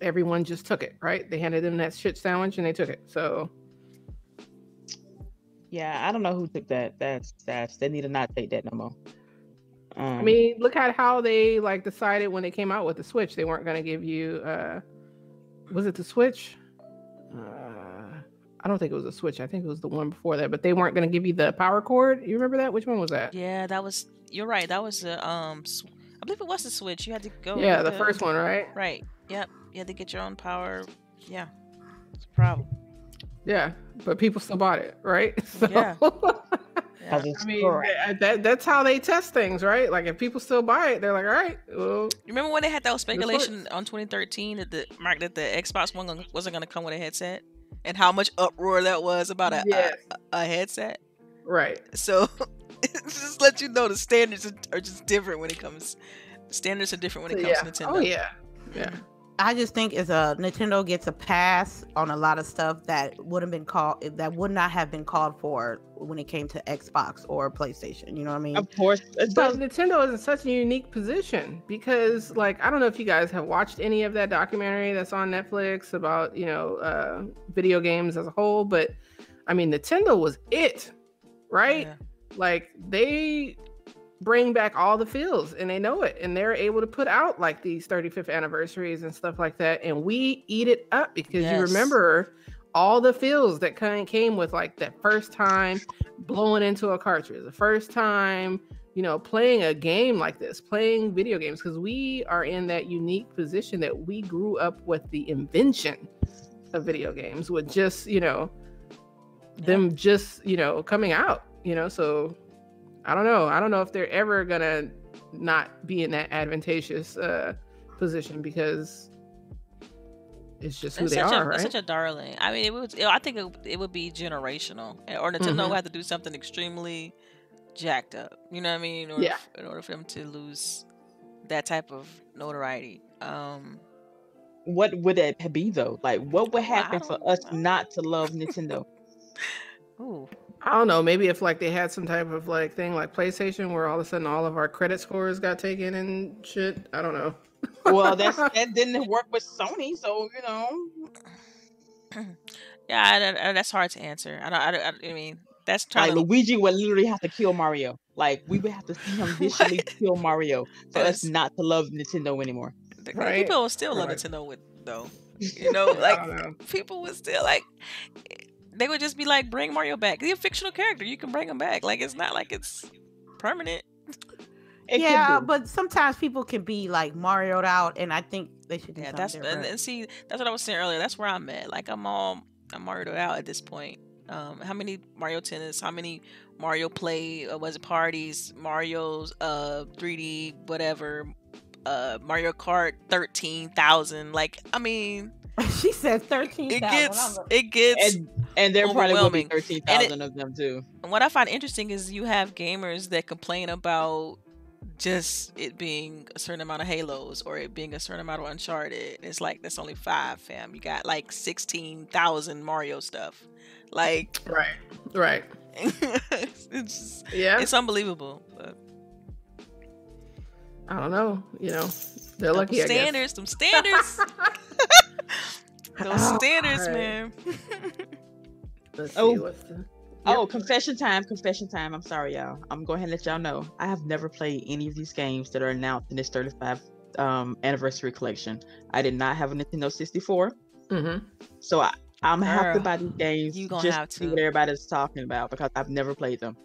everyone just took it, right? They handed them that shit sandwich and they took it. So yeah, I don't know who took that. That's that's they need to not take that no more. Um, I mean, look at how they like decided when they came out with the Switch, they weren't going to give you uh was it the Switch? Uh, I don't think it was a Switch. I think it was the one before that. But they weren't going to give you the power cord. You remember that? Which one was that? Yeah, that was. You're right. That was the um. I believe it was the Switch. You had to go. Yeah, the, the first one, right? Right. Yep. You had to get your own power. Yeah. It's a problem. Yeah, but people still bought it, right? [laughs] So, yeah. [laughs] I mean, that, that's how they test things, right? Like if people still buy it, they're like, all right. Well, you remember when they had that speculation on 2013 that the mark that the Xbox One wasn't going to come with a headset, and how much uproar that was about a yes. a, a, headset? Right. So [laughs] just let you know the standards are just different when it comes. Standards are different when it comes yeah. to Nintendo. Oh yeah, yeah. I just think as a Nintendo gets a pass on a lot of stuff that would have been called that would not have been called for when it came to Xbox or PlayStation. You know what I mean? Of course, but Nintendo is in such a unique position because, like, I don't know if you guys have watched any of that documentary that's on Netflix about you know uh, video games as a whole, but I mean, Nintendo was it, right? Yeah. Like they bring back all the feels and they know it and they're able to put out like these 35th anniversaries and stuff like that and we eat it up because yes. you remember all the feels that kind came with like that first time blowing into a cartridge the first time you know playing a game like this playing video games because we are in that unique position that we grew up with the invention of video games with just you know yeah. them just you know coming out you know so I don't know. I don't know if they're ever gonna not be in that advantageous uh, position because it's just who it's they are, a, right? Such a darling. I mean, it would. I think it, it would be generational, or Nintendo mm-hmm. have to do something extremely jacked up. You know what I mean? In order, yeah. In order for them to lose that type of notoriety. Um, what would it be though? Like, what would happen for us not to love Nintendo? [laughs] Ooh. I don't know. Maybe if like they had some type of like thing like PlayStation, where all of a sudden all of our credit scores got taken and shit. I don't know. well, [laughs] that's that didn't work with Sony, so you know. [clears throat] yeah, I, I, that's hard to answer. I don't. I, I, I mean, that's trying. Like to... Luigi would literally have to kill Mario. Like we would have to see him [laughs] visually kill Mario for us not to love Nintendo anymore. Right? People still love right. Nintendo with though. [laughs] You know, like know. people would still like they would just be like, bring Mario back. He's a fictional character. You can bring him back. Like it's not like it's permanent. It yeah, but sometimes people can be like Marioed out, and I think they should. yeah, that's and, and, see that's what I was saying earlier. That's where I'm at. Like I'm all I'm Marioed out at this point. Um, how many Mario tennis? How many Mario play? Uh, was it parties? Mario's uh 3D whatever. Uh, Mario Kart thirteen thousand. Like I mean, [laughs] she said thirteen. It gets it gets and, and there probably will be thirteen thousand of them too. And what I find interesting is you have gamers that complain about just it being a certain amount of Halos or it being a certain amount of Uncharted. It's like that's only five, fam. You got like sixteen thousand Mario stuff. Like right, right. [laughs] it's just, yeah, it's unbelievable. But. I don't know. You know, they're lucky. Standards, some standards. [laughs] [laughs] Those oh, standards, right. man. [laughs] Let's oh. see what's the. Oh, confession time, confession time. I'm sorry, y'all. I'm going to let y'all know. I have never played any of these games that are announced in this 35 um, anniversary collection. I did not have a Nintendo 64. Mm-hmm. So I, I'm Girl, have to buy these games you gonna just have to see what everybody's talking about because I've never played them.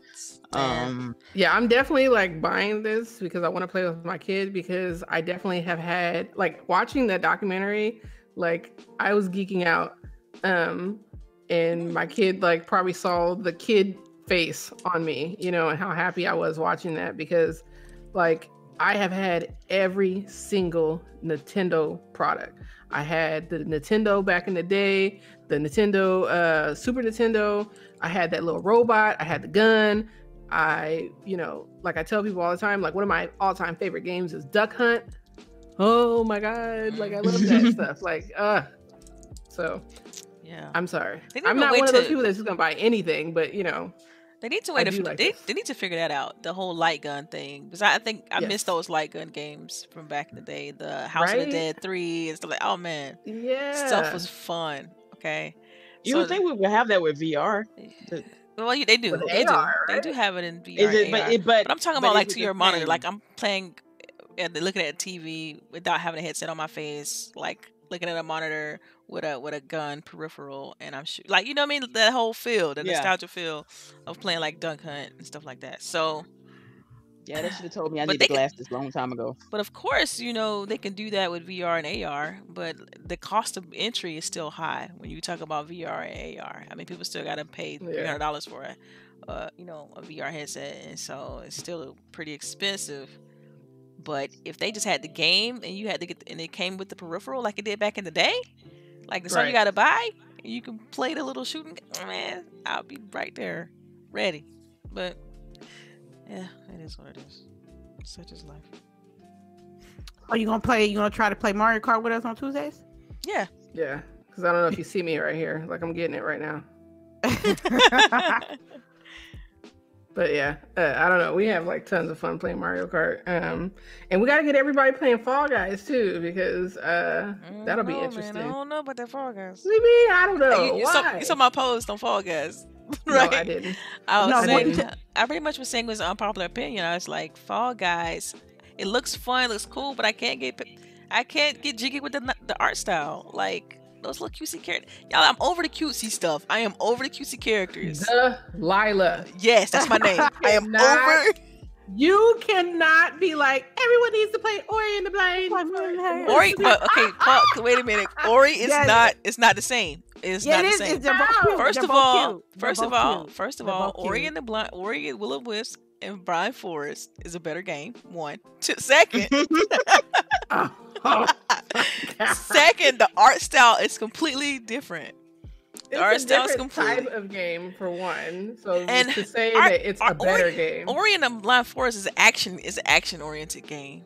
Um, yeah, I'm definitely like buying this because I want to play with my kid because I definitely have had like watching that documentary like I was geeking out. Um and my kid like probably saw the kid face on me, you know, and how happy I was watching that because like I have had every single Nintendo product. I had the Nintendo back in the day, the Nintendo uh Super Nintendo, I had that little robot, I had the gun. I, you know, like I tell people all the time, like one of my all-time favorite games is Duck Hunt oh my god, like I love that [laughs] stuff. Like, uh, so yeah, I'm sorry. I'm not one of those people that's just gonna buy anything, but you know. They need to wait. A, like they, they need to figure that out. The whole light gun thing, because I, I think I yes. missed those light gun games from back in the day. The House right? of the Dead three and stuff like. Oh man, yeah, stuff was fun. Okay, you so, would think we would have that with VR. Well, they do. They, they, do. Right? they do have it in VR. It, but, it, but, but, I'm talking about like to your monitor. Like I'm playing and looking at TV without having a headset on my face, like looking at a monitor with a with a gun peripheral, and I'm shooting. Like you know what I mean? That whole feel, the yeah. nostalgia feel of playing like Duck Hunt and stuff like that. So Yeah, they should have told me I need the glasses a long time ago. But of course, you know they can do that with VR and AR, but the cost of entry is still high when you talk about VR and AR. I mean, people still got to pay three hundred dollars for it, uh, you know, a VR headset, and so it's still pretty expensive. But if they just had the game and you had to get the, and it came with the peripheral like it did back in the day, like the right. you got to buy, you can play the little shooting. Ah, man, I'll be right there, ready. But yeah, it is what it is. Such is life. Are you gonna play? You gonna try to play Mario Kart with us on Tuesdays? Yeah. Yeah, because I don't know if you see me right here. Like I'm getting it right now. [laughs] [laughs] but yeah, uh, I don't know. We have like tons of fun playing Mario Kart, um, and we got to get everybody playing Fall Guys too because uh, that'll be interesting. Man, I don't know about that Fall Guys. What do you mean? I don't know. You, you, saw, you saw my post on Fall Guys. right? [laughs] No, I didn't. I was no, saying, I pretty much was saying it was an unpopular opinion. I was like, Fall Guys, it looks fun, looks cool, but I can't get, I can't get jiggy with the the art style. Like those little cutesy characters. Y'all, I'm over the cutesy stuff. I am over the cutesy characters. The Lila. Yes, that's my name. [laughs] I am not, over. You cannot be like everyone needs to play Ori in the Blind. Ori, but okay, [laughs] wait a minute. Ori is yes. not. It's not the same. It's yeah, not it the same. First of all, first of all, first of all, Ori and the Blind, Ori and Will of Wisp and Blind Forest is a better game. One, [laughs] Two, second. oh, oh second, the art style is completely different. The it's art a style is completely type of game for one. So and to say art, that it's a better Ori, game. Ori and the Blind Forest is action is an action oriented game.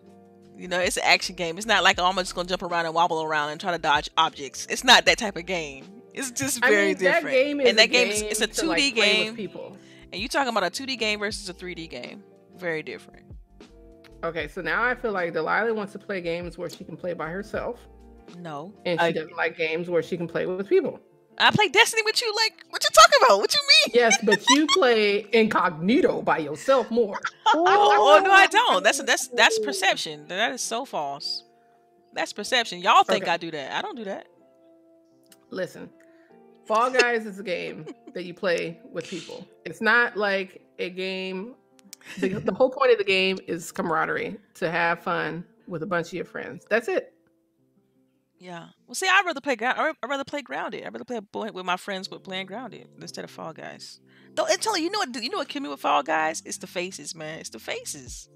You know, it's an action game. It's not like oh, I'm just gonna jump around and wobble around and try to dodge objects. It's not that type of game. It's just very I mean, different. That game is and that game, game is it's a 2D like game. People. And you talking about a 2D game versus a 3D game. Very different. Okay, so now I feel like Delilah wants to play games where she can play by herself. No. And she I, doesn't like games where she can play with people. I play Destiny with you. Like, what you talking about? What you mean? Yes, but you [laughs] play incognito by yourself more. [laughs] oh, no, I don't. That's that's that's perception. That is so false. That's perception. Y'all think okay. I do that. I don't do that. Listen, Fall Guys is a game that you play with people. It's not like a game. The, the whole point of the game is camaraderie to have fun with a bunch of your friends. That's it. Yeah. Well, see, I'd rather play. I'd rather play grounded. I'd rather play with my friends with playing grounded instead of Fall Guys. Though, and tell you, you know what? You know what killed me with Fall Guys? It's the faces, man. It's the faces.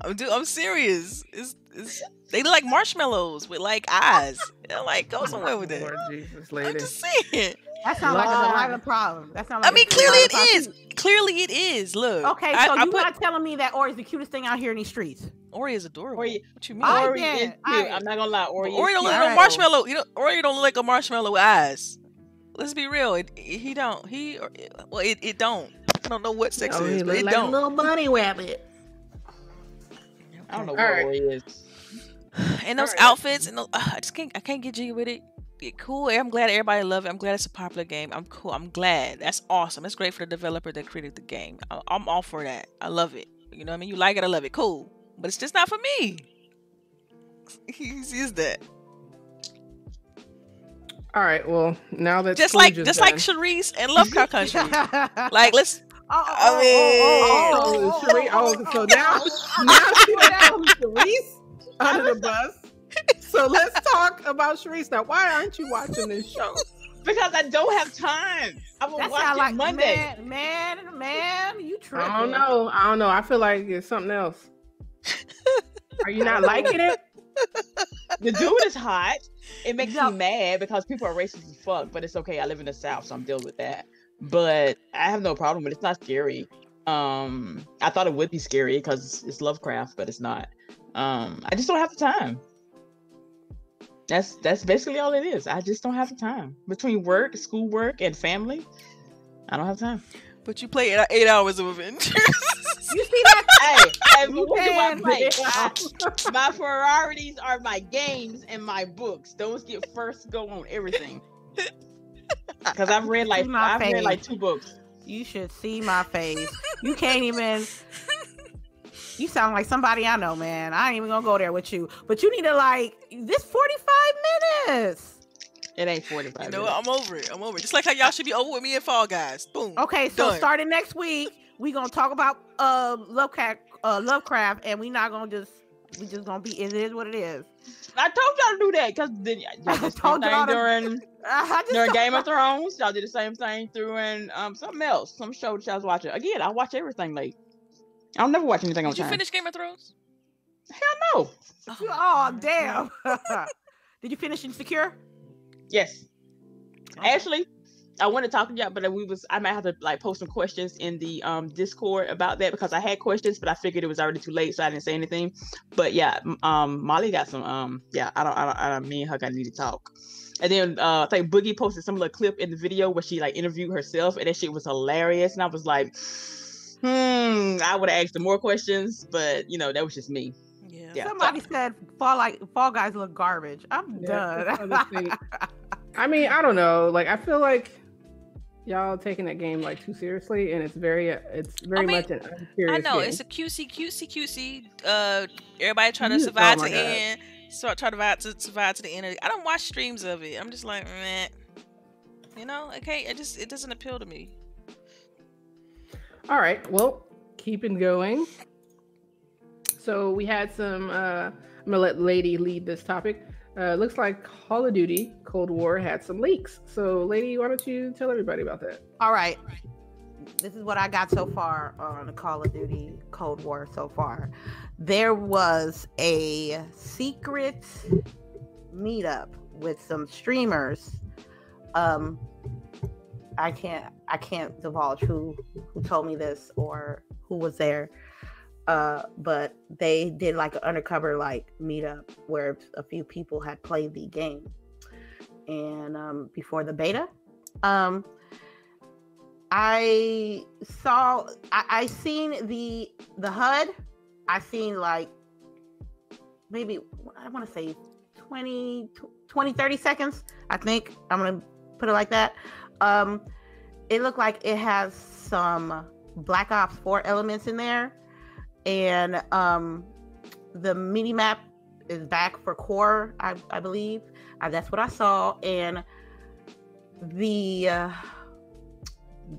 I'm, dude, I'm serious. It's, it's they look like marshmallows with like eyes. I'm like, go somewhere with it. Lord Jesus, lady. I'm just saying. That sounds like a lot of problem. That sounds. Like I mean, clearly it is. Clearly it is. Look. Okay, so I, you're put... not telling me that Ori is the cutest thing out here in these streets. Ori is adorable. Ori, what you mean? I Ori is cute. I, am not gonna lie. Ori, Ori don't look like a marshmallow. You know, Ori don't look like a marshmallow with eyes. Let's be real. It, it, he don't. He well, it, it don't. I don't know what sex oh, it is, but it like don't. A little bunny rabbit. I don't know what right. Ori is. And those right. outfits and the, uh, I just can't. I can't get jiggy with it cool. I'm glad everybody love it. I'm glad it's a popular game. I'm cool. I'm glad. That's awesome. That's great for the developer that created the game. I'm all for that. I love it. You know what I mean? You like it, I love it. Cool. But it's just not for me. [laughs] he sees that. All right. Well, now that just like just done. like Sharice and [laughs] Lovecraft Country. [laughs] like let's. Oh, oh, I oh, oh, mean, oh, oh, oh, oh, so now now she Sharice under [laughs] the bus so let's talk about Sharice now. Why aren't you watching this show? Because I don't have time. I will watch it like, Monday. Man, man, man, you tripping. I don't know. I don't know. I feel like it's something else. Are you not liking it? The dude is hot. It makes me mad because people are racist as fuck, but it's okay. I live in the South, so I'm dealing with that. But I have no problem with it. It's not scary. Um, I thought it would be scary because it's Lovecraft, but it's not. Um, I just don't have the time. That's that's basically all it is. I just don't have the time between work, schoolwork, and family. I don't have time. But you play eight, eight hours of Avengers. you see that? hey, hey what do I play? I, my priorities are my games and my books. Those get first go on everything. [laughs] [laughs] Because I've read like I've face. read like two books. You should see my face. You can't even [laughs] you sound like somebody I know, man. I ain't even gonna go there with you. But you need to like this 45 minutes. It ain't 45 you know, minutes. I'm over it. I'm over it. Just like how y'all should be over with me and Fall Guys. Boom. Okay, so done. starting next week, we gonna talk about uh Lovecraft, uh Lovecraft, and we not gonna just we just gonna be. It is what it is. I told y'all to do that because then y'all did the same thing during [laughs] during Game of Thrones. Y'all did the same thing during um something else, some show that y'all was watching. Again, I watch everything late. I'll never watch anything on Did you time. finish Game of Thrones? Hell no. Oh, oh damn! [laughs] did you finish Insecure? Yes. Okay. Actually, I want to talk to y'all, but we was I might have to like post some questions in the um Discord about that because I had questions, but I figured it was already too late, so I didn't say anything. But yeah, um Molly got some um yeah, I don't I don't, I don't me and her got need to talk. And then uh I think Boogie posted some little clip in the video where she like interviewed herself and that shit was hilarious. And I was like, hmm, I would have asked her more questions, but you know, that was just me. Yeah. Yeah. Somebody said Fall like Fall Guys look garbage. I'm Yeah, done. [laughs] I mean, I don't know. Like, I feel like y'all taking that game like too seriously, and it's very, uh, it's very mean, much an unserious I know game. it's a cutesy, cutesy, cutesy. Uh, everybody trying to survive oh to God. end. Start trying to survive to survive to the end. Of it. I don't watch streams of it. I'm just like, meh. You know, okay. It just it doesn't appeal to me. All right. Well, keeping going. So we had some. Uh, I'm gonna let Lady lead this topic. Uh, looks like Call of Duty Cold War had some leaks. So, Lady, why don't you tell everybody about that? All right. This is what I got so far on Call of Duty Cold War so far. There was a secret meetup with some streamers. Um I can't I can't divulge who who told me this or who was there. Uh but they did like an undercover like meetup where a few people had played the game. And um before the beta. Um I saw I, I seen the the HUD. I seen like maybe I want to say 20, 20 30 seconds. I think I'm gonna put it like that. Um it looked like it has some Black Ops 4 elements in there. And um the mini map is back for core, I, I believe. Uh, that's what I saw. And the uh,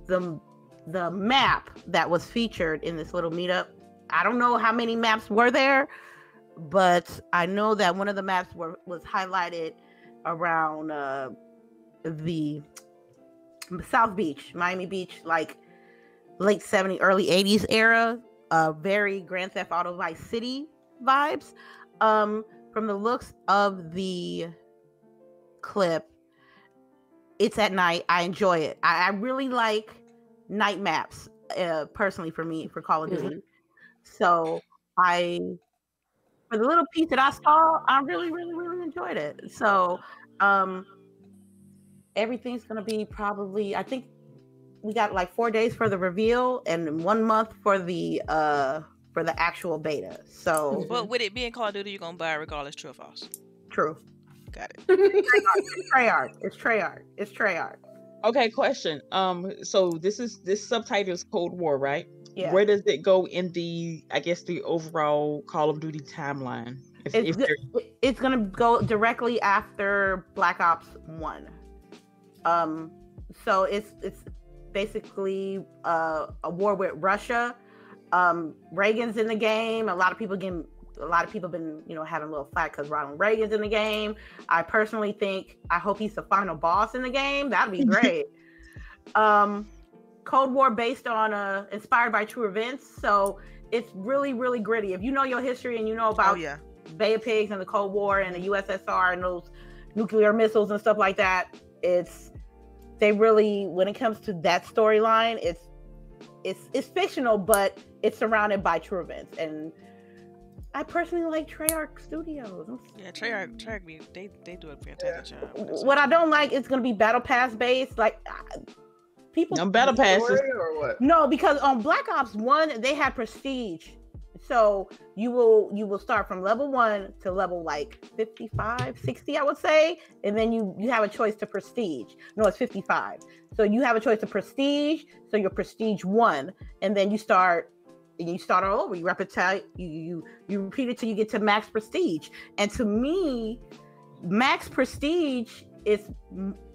the the map that was featured in this little meetup. I don't know how many maps were there, but I know that one of the maps were was highlighted around uh, the South Beach, Miami Beach, like late 70s, early 80s era. Uh, very Grand Theft Auto Vice City vibes. Um, from the looks of the clip, it's at night. I enjoy it. I, I really like night maps, uh, personally for me for Call of Mhm. Duty. So I, for the little piece that I saw, I really, really, really enjoyed it. So um, everything's gonna be probably. I think we got like four days for the reveal and one month for the uh for the actual beta. So But with it being Call of Duty, you're gonna buy it regardless, true or false. true. Got it. It's Treyarch. It's Treyarch. It's Treyarch. Okay, question. Um, so this is this subtitle is Cold War, right? Yeah. Where does it go in the I guess the overall Call of Duty timeline? If, It's, if it's gonna go directly after Black Ops One. Um, so it's it's basically uh, a war with Russia. Um, Reagan's in the game. A lot of people getting a lot of people been you know having a little fight because Ronald Reagan's in the game. I personally think I hope he's the final boss in the game. That'd be [laughs] great. um, Cold War based on uh inspired by true events. So it's really really gritty. If you know your history and you know about Oh yeah. Bay of Pigs and the Cold War and the USSR and those nuclear missiles and stuff like that. It's they really when it comes to that storyline, it's it's it's fictional, but it's surrounded by true events. And I personally like Treyarch Studios. Yeah, Treyarch, Treyarch, they they do a fantastic job. What I don't like is gonna be battle pass based. Like people No battle passes. Or what? No, because on Black Ops One they had prestige, so you will you will start from level one to level like 55, 60, I would say, and then you you have a choice to prestige. No, it's fifty five. So you have a choice to prestige. So you're prestige one, and then you start. And you start all over. You repeat. You you you repeat it till you get to max prestige. And to me, max prestige it's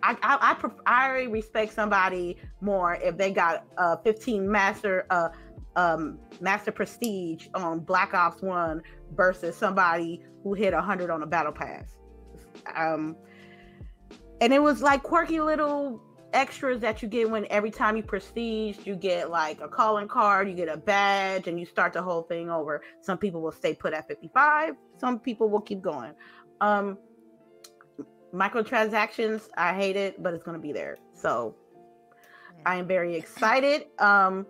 I I I, I respect somebody more if they got a 15 master uh um master prestige on Black Ops One versus somebody who hit 100 on a battle pass. Um, and it was like quirky little extras that you get when every time you prestige, you get like a calling card, you get a badge, and you start the whole thing over. Some people will stay put at 55, some people will keep going. Um, microtransactions, I hate it, but it's going to be there. So I am very excited. Um,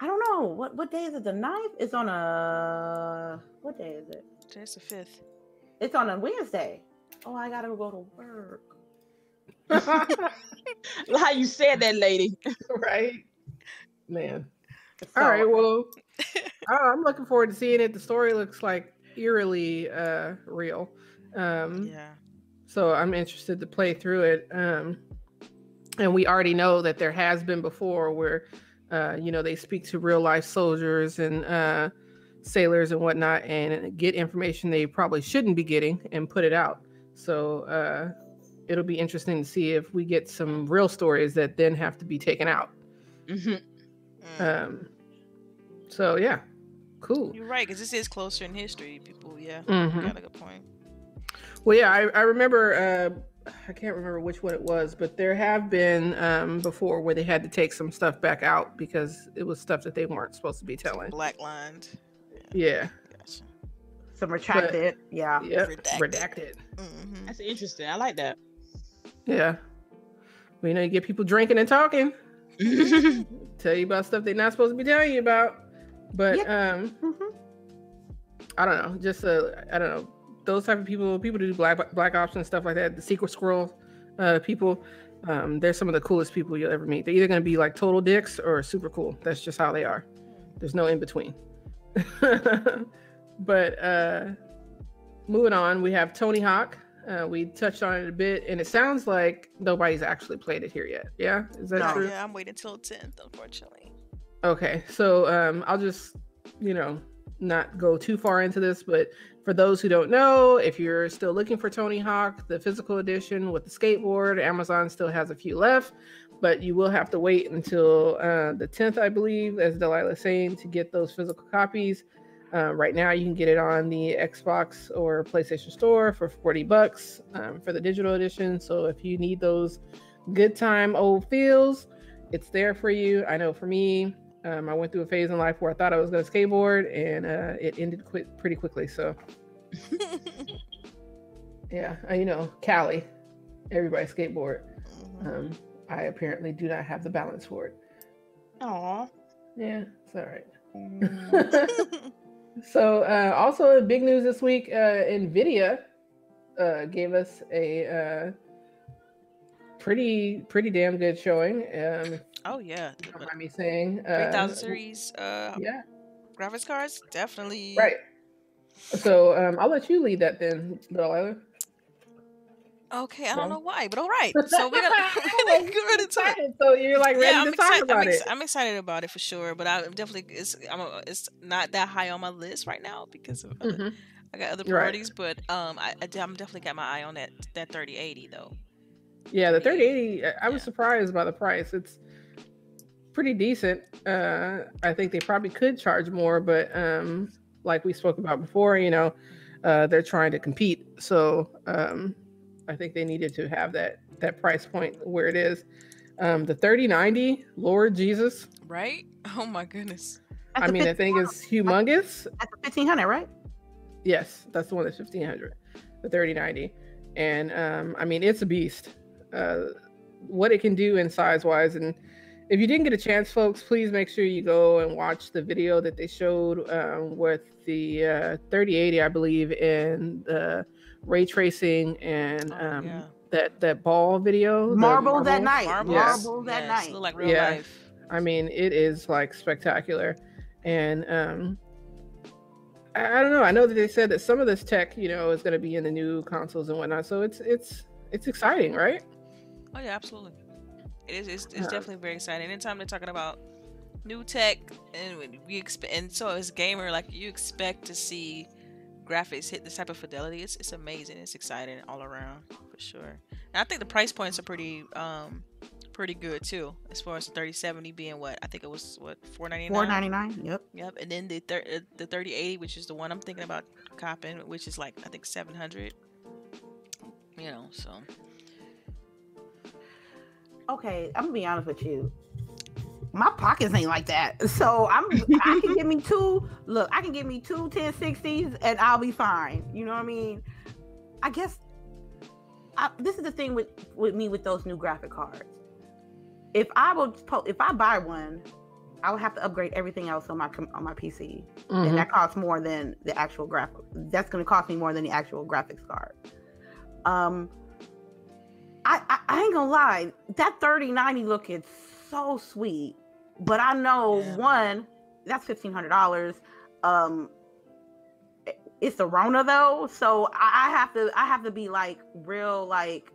I don't know what what day is it. The 9th is on a what day is it? Today's the fifth. It's on a Wednesday. Oh, I gotta go to work. [laughs] How you said that, lady? [laughs] right, man. So, All right, well, [laughs] I'm looking forward to seeing it. The story looks like eerily uh, real. Um, yeah. So I'm interested to play through it. Um, and we already know that there has been before where, uh, you know, they speak to real life soldiers and uh, sailors and whatnot and get information they probably shouldn't be getting and put it out. So uh, it'll be interesting to see if we get some real stories that then have to be taken out. Mm-hmm. Mm. Um, so yeah, cool. You're right because this is closer in history. People, yeah, mm-hmm. got a good point. Well, yeah, I, I remember. Uh, I can't remember which one it was, but there have been um, before where they had to take some stuff back out because it was stuff that they weren't supposed to be telling. Black lined. Yeah. Gotcha. Some retracted. But, yeah. Yep. Redacted. redacted. Mm-hmm. That's interesting. I like that. Yeah. Well, you know, you get people drinking and talking. [laughs] Tell you about stuff they're not supposed to be telling you about. But yep. um mm-hmm. I don't know. Just uh I don't know. Those type of people, people who do black black ops and stuff like that, the secret squirrel uh people, um, they're some of the coolest people you'll ever meet. They're either gonna be like total dicks or super cool. That's just how they are. There's no in between. [laughs] but uh, moving on, we have Tony Hawk. Uh, we touched on it a bit, and it sounds like nobody's actually played it here yet. Yeah, is that no, true? Yeah, I'm waiting till 10th, unfortunately. Okay, so um, I'll just, you know, not go too far into this, but for those who don't know, if you're still looking for Tony Hawk, the physical edition with the skateboard, Amazon still has a few left but you will have to wait until uh, the 10th, I believe, as Delilah's saying, to get those physical copies. Uh, right now, you can get it on the Xbox or PlayStation Store for 40 bucks um, for the digital edition. So if you need those good time old feels, it's there for you. I know for me, um, I went through a phase in life where I thought I was going to skateboard, and uh, it ended quick, pretty quickly. So, [laughs] yeah, uh, you know, Cali, everybody skateboard. Mm-hmm. Um, I apparently do not have the balance for it. Aw. Yeah, it's all right. Mm. [laughs] so, uh, also big news this week: uh, Nvidia uh, gave us a uh, pretty pretty damn good showing. Um, oh yeah, don't mind me saying uh, three thousand series. Uh, yeah, graphics cards definitely right. So um, I'll let you lead that then, Delilah. Okay, I don't know why, but all right. So we're [laughs] [laughs] gonna, get ready to talk. So you're like ready yeah, to I'm talk excited, about I'm ex- it. I'm excited about it for sure, but I'm definitely it's I'm a, it's not that high on my list right now because of mm-hmm. I got other priorities. Right. But um, I, I am definitely got my eye on that that 3080 though. Yeah, the 3080. I was yeah. surprised by the price. It's pretty decent. Uh, I think they probably could charge more, but um, like we spoke about before, you know, uh, they're trying to compete. So um, I think they needed to have that that price point where it is. Um, the 3090, Lord Jesus. Right? [laughs] Oh my goodness. That's I mean, the thing is humongous. That's the 1500, right? Yes, that's the one that's 1500, the 3090. And um, I mean, it's a beast. Uh, what it can do in size wise. And if you didn't get a chance, folks, please make sure you go and watch the video that they showed um, with the uh, 3080, I believe, in the ray tracing and oh, um, yeah. that that ball video. Marble, Marbles at Night. Marble, yes. marble that yes. night. Like real yeah. life. I mean, it is like spectacular, and um, I, I don't know. I know that they said that some of this tech, you know, is going to be in the new consoles and whatnot. So it's it's it's exciting, right? Oh yeah, absolutely. It is. It's, it's definitely very exciting. Anytime they're talking about new tech, and we expect, and so as gamer, like you expect to see graphics hit this type of fidelity, it's it's amazing. It's exciting all around for sure. And I think the price points are pretty um pretty good too, as far as the 3070 being what I think it was what 499. 499. Yep. Yep. And then the thir- uh, the 3080, which is the one I'm thinking about copping, which is like I think 700. You know, so. Okay, I'm gonna be honest with you. My pockets ain't like that, [laughs] so I'm. I can give me [laughs] two. Look, I can give me two 1060s, and I'll be fine. You know what I mean? I guess. I, this is the thing with with me with those new graphic cards if I would if I buy one, I would have to upgrade everything else on my on my PC, mm-hmm. and that costs more than the actual graphic. That's going to cost me more than the actual graphics card. Um, I, ain't gonna lie, that thirty ninety look is so sweet, but I know yeah. one that's fifteen hundred dollars. Um, it's the Rona though, so I, I have to I have to be like real like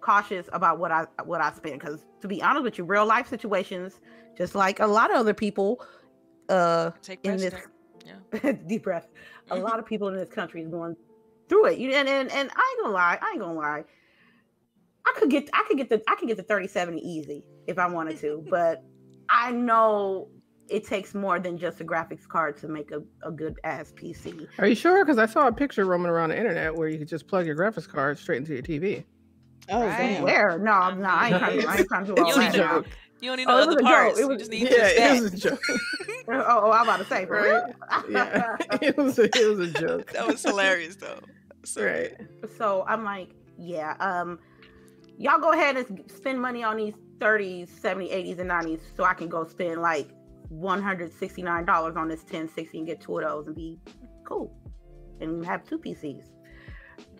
cautious about what I what I spend because to be honest with you, real life situations, just like a lot of other people, uh, Take in this yeah. [laughs] deep breath. A [laughs] lot of people in this country is going through it. You and, and and I ain't gonna lie, I ain't gonna lie. I could get I could get the I could get the 3070 easy if I wanted to, [laughs] but I know it takes more than just a graphics card to make a, a good ass PC. Are you sure? Because I saw a picture roaming around the internet where you could just plug your graphics card straight into your TV. Oh, right. where? No, no, I ain't trying to, I ain't trying to do [laughs] all that now. You don't need no oh, other parts. It was, you just need yeah, it was a joke. [laughs] oh, oh, I'm about to say, for real? yeah, it was a, it was a joke. that was hilarious, though. So, right. So I'm like, yeah, um, y'all go ahead and spend money on these 30s, 70s, 80s, and 90s so I can go spend like $169 on this 1060 and get two of those and be cool and have two PCs.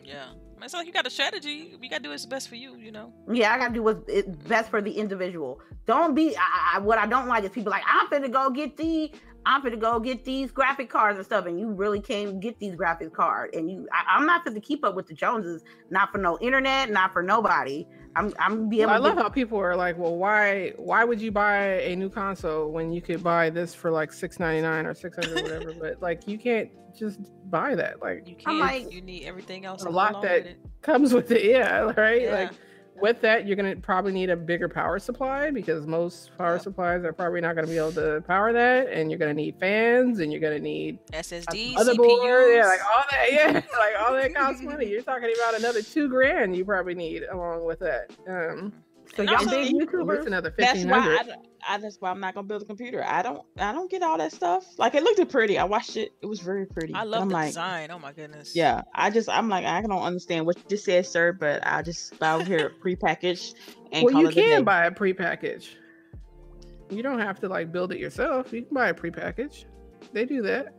Yeah. It's like you got a strategy. You got to do what's best for you, you know? Yeah, I got to do what's best for the individual. Don't be, I, I, what I don't like is people like, I'm finna go get the, I'm gonna go get these graphic cards and stuff. And you really can't get these graphic cards. And you, I, am not going to keep up with the Joneses, not for no internet, not for nobody. I'm I'm be able. Well, I love how people are like, well, why why would you buy a new console when you could buy this for like six ninety nine or six hundred whatever? [laughs] but like you can't just buy that. Like you can't. Like, you need everything else. A lot that with comes with it. Yeah, [laughs] right. Yeah. Like with that, you're gonna probably need a bigger power supply because most power supplies are probably not gonna be able to power that, and you're gonna need fans, and you're gonna need SSD, CPUs. yeah, like all that, [laughs] yeah, like all that costs money. You're talking about another two grand you probably need along with that. Um, so y'all big YouTubers. It's another fifteen hundred. I, that's why I'm not gonna build a computer. I don't I don't get all that stuff. Like it looked pretty. I watched it. It was very pretty. I love the like, design. Oh my goodness. Yeah. I just I'm like I don't understand what you just said, sir, but I just buy here [laughs] prepackaged and Well you can buy a prepackaged. You don't have to like build it yourself. You can buy a prepackaged. They do that.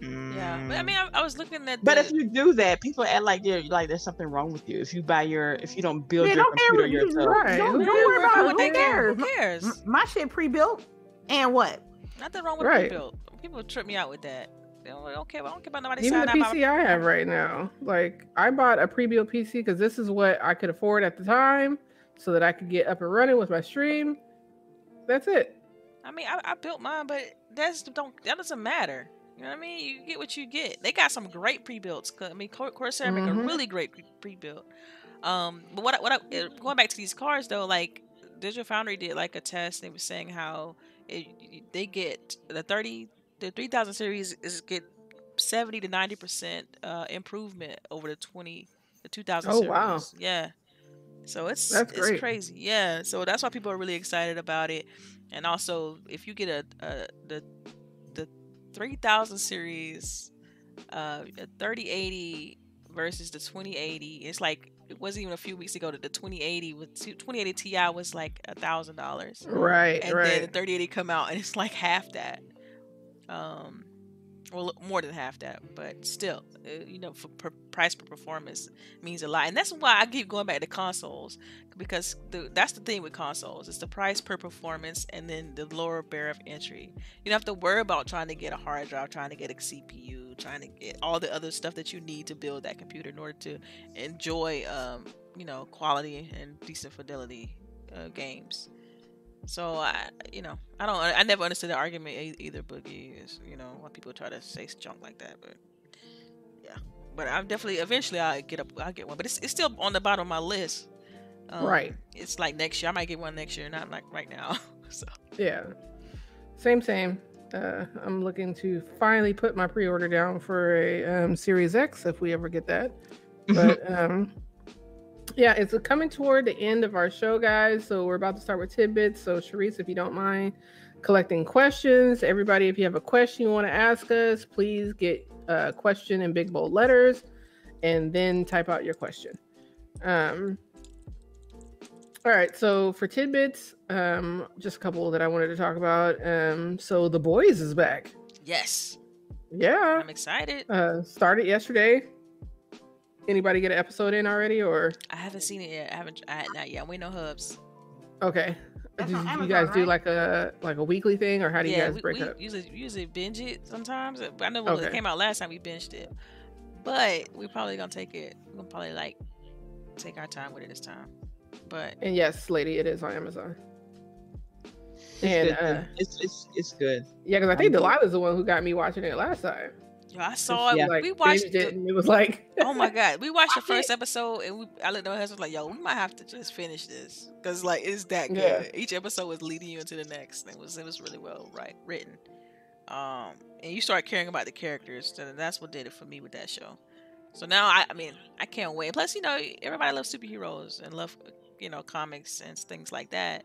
Yeah, but I mean, mm. I, I was looking at. But if you do that, people act like they're like there's something wrong with you if you buy your if you don't build yeah, your don't computer yourself. Right. Don't, don't worry about what they care. Who cares? My shit pre-built, and what? Nothing wrong with right. pre-built. People trip me out with that. They don't, they don't care. I don't care about nobody. Even the PC I have right now, like I bought a pre-built PC because this is what I could afford at the time, so that I could get up and running with my stream. That's it. I mean, I, I built mine, but that's don't that doesn't matter. You know what I mean? You get what you get. They got some great pre-builts. I mean, Corsair mm-hmm. make a mm-hmm. really great pre-built. Um, but what what I, eh, going back to these cars though, like Digital Foundry did like a test. They were saying how it, they get the thirty the three thousand series is get seventy to ninety percent uh, improvement over the twenty the two thousand. Oh series. wow! Yeah. So it's that's it's crazy. Yeah. So that's why people are really excited about it. And also, if you get a, a the 3000 series, uh, 3080 versus the 2080. It's like it wasn't even a few weeks ago that the 2080 with 2080 Ti was like a thousand dollars. Right, and right. then the 3080 come out and it's like half that. Um, well more than half that but still uh, you know for per price per performance means a lot and that's why i keep going back to consoles because the, that's the thing with consoles it's the price per performance and then the lower barrier of entry you don't have to worry about trying to get a hard drive trying to get a cpu trying to get all the other stuff that you need to build that computer in order to enjoy um, you know quality and decent fidelity uh, games so I, you know, I don't, I never understood the argument either. Boogie is, you know, why people try to say junk like that, but. But I'm definitely eventually I'll get up. I'll get one, but it's it's still on the bottom of my list. Um, right. It's like next year. I might get one next year, not like right now. [laughs] so yeah, same same. Uh, I'm looking to finally put my pre-order down for a um, Series X if we ever get that. But [laughs] um, yeah, it's coming toward the end of our show, guys. So we're about to start with tidbits. So Sharice, if you don't mind collecting questions, everybody, if you have a question you want to ask us, please get a question in big bold letters, and then type out your question. Um, all right, so for tidbits, um, just a couple that I wanted to talk about. Um, so the boys is back. Yes. Yeah. I'm excited. Uh, started yesterday. Anybody get an episode in already, or I haven't seen it yet. I haven't. I not yet. We know hubs. Okay. Do you guys right? do like a like a weekly thing, or how do you guys break we, up? Usually, usually binge it sometimes. I know when okay. it came out last time, we binged it, but we're probably gonna take it. We're gonna probably like take our time with it this time. But and yes, lady, it is on Amazon. It's and uh, it's it's it's good. Yeah, because I think Delilah's the one who got me watching it last time. Yo, I saw it. Yeah. Like, we watched it, and it was like, [laughs] oh my god, we watched the first episode, and we I looked at my husband like, yo, we might have to just finish this because like it's that good. Yeah. Each episode was leading you into the next. It was it was really well right written. Um, and you start caring about the characters, and that's what did it for me with that show. So now I, I mean, I can't wait. Plus, you know, everybody loves superheroes and love, you know, comics and things like that.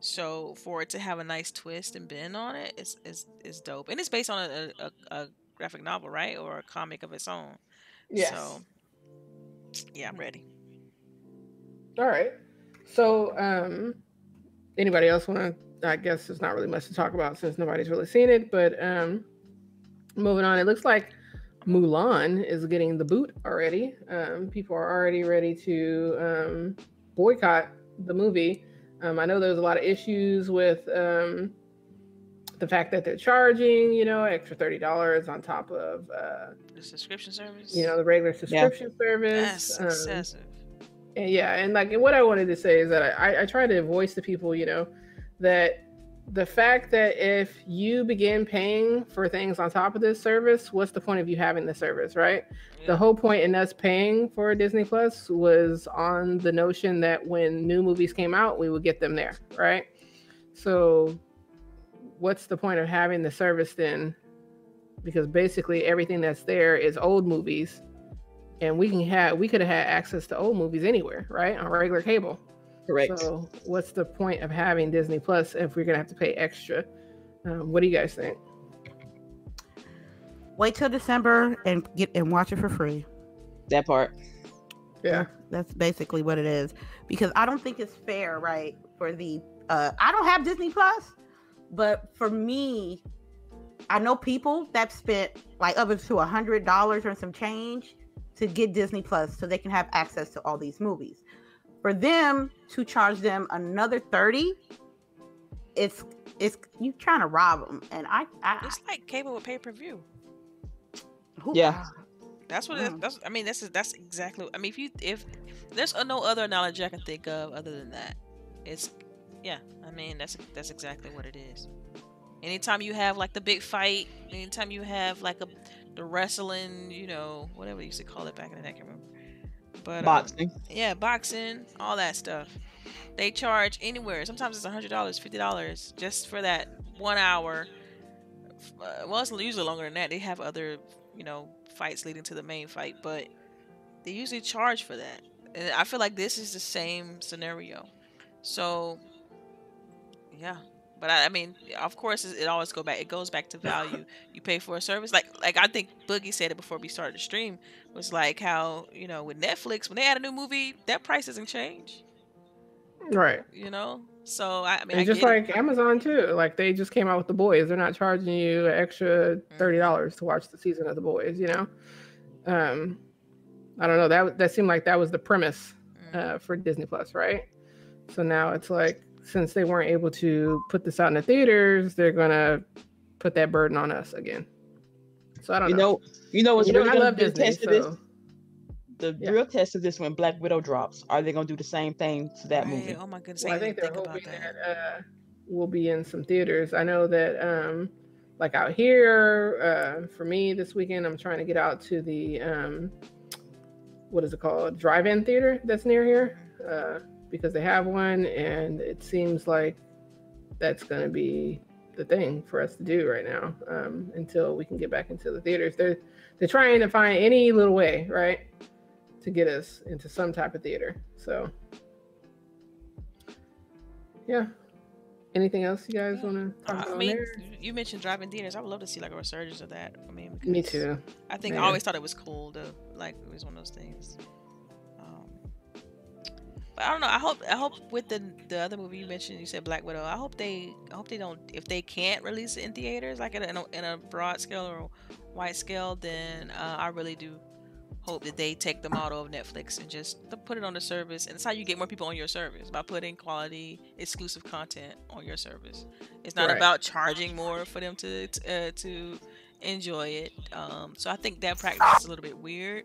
So for it to have a nice twist and bend on it is is is dope, and it's based on a, a, a graphic novel, right, or a comic of its own. Yes. So, yeah, I'm ready. All right. So, um, anybody else want to? I guess there's not really much to talk about since nobody's really seen it. But um, moving on, it looks like Mulan is getting the boot already. Um, people are already ready to um, boycott the movie. Um, I know there's a lot of issues with um, the fact that they're charging, you know, extra thirty dollars on top of uh, the subscription service. You know, the regular subscription yeah. service. That's um, excessive. And yeah, and like, and what I wanted to say is that I, I try to voice to people, you know, that the fact that if you begin paying for things on top of this service, what's the point of you having the service, right? Yeah. The whole point in us paying for Disney Plus was on the notion that when new movies came out, we would get them there, right? So what's the point of having the service then? Because basically everything that's there is old movies, and we can have we could have had access to old movies anywhere, right, on regular cable. Correct. So what's the point of having Disney Plus if we're gonna have to pay extra? Um, what do you guys think? Wait till December and get and watch it for free. That part. Yeah. That's basically what it is. Because I don't think it's fair, right? For the uh I don't have Disney Plus, but for me, I know people that spent like up to a hundred dollars or some change to get Disney Plus so they can have access to all these movies. For them to charge them another 30, it's it's you trying to rob them. And I, I it's like cable with pay-per-view. Yeah. That's what mm. that's I mean that's that's exactly I mean if you if there's no other analogy I can think of other than that. It's yeah, I mean that's that's exactly what it is. Anytime you have like the big fight, anytime you have like a the wrestling, you know, whatever you used to call it back in the day, I can't remember. But um, yeah, boxing, all that stuff. They charge anywhere. Sometimes it's a hundred dollars, fifty dollars, just for that one hour. Uh, well, it's usually longer than that. They have other, you know, fights leading to the main fight, but they usually charge for that. And I feel like this is the same scenario. So yeah but I, I, mean of course it always go back it goes back to value [laughs] you pay for a service like like i think boogie said it before we started the stream was like how you know with netflix when they add a new movie that price doesn't change right you know so i, I mean I just like it. amazon too like they just came out with the boys they're not charging you an extra $30 mm-hmm. to watch the season of the boys you know um i don't know that that seemed like that was the premise mm-hmm. uh, for disney plus right so now it's like since they weren't able to put this out in the theaters, they're gonna put that burden on us again. So I don't you know. know. You know what's you really know, I love Disney, test so. this? The yeah. real test of this when Black Widow drops, are they gonna do the same thing to that right. movie? Oh my goodness! Well, I, think they're hoping that, that uh, will be in some theaters. I know that um, like out here, uh, for me this weekend, I'm trying to get out to the um, what is it called? Drive-in theater that's near here uh, because they have one, and it seems like that's going to be the thing for us to do right now um, until we can get back into the theaters. They're they're trying to find any little way, right, to get us into some type of theater. So, yeah. Anything else you guys want to talk about? I mean, there? you mentioned driving theaters. I would love to see like a resurgence of that. I mean, me too. I think. I always thought it was cool to like it was one of those things. But I don't know. I hope I hope with the the other movie you mentioned, you said Black Widow. I hope they I hope they don't if they can't release it in theaters like in a, in a broad scale or wide scale, then uh, I really do hope that they take the model of Netflix and just put it on the service. And it's how you get more people on your service by putting quality, exclusive content on your service. It's not right. about charging more for them to uh, to enjoy it. Um, so I think that practice is a little bit weird.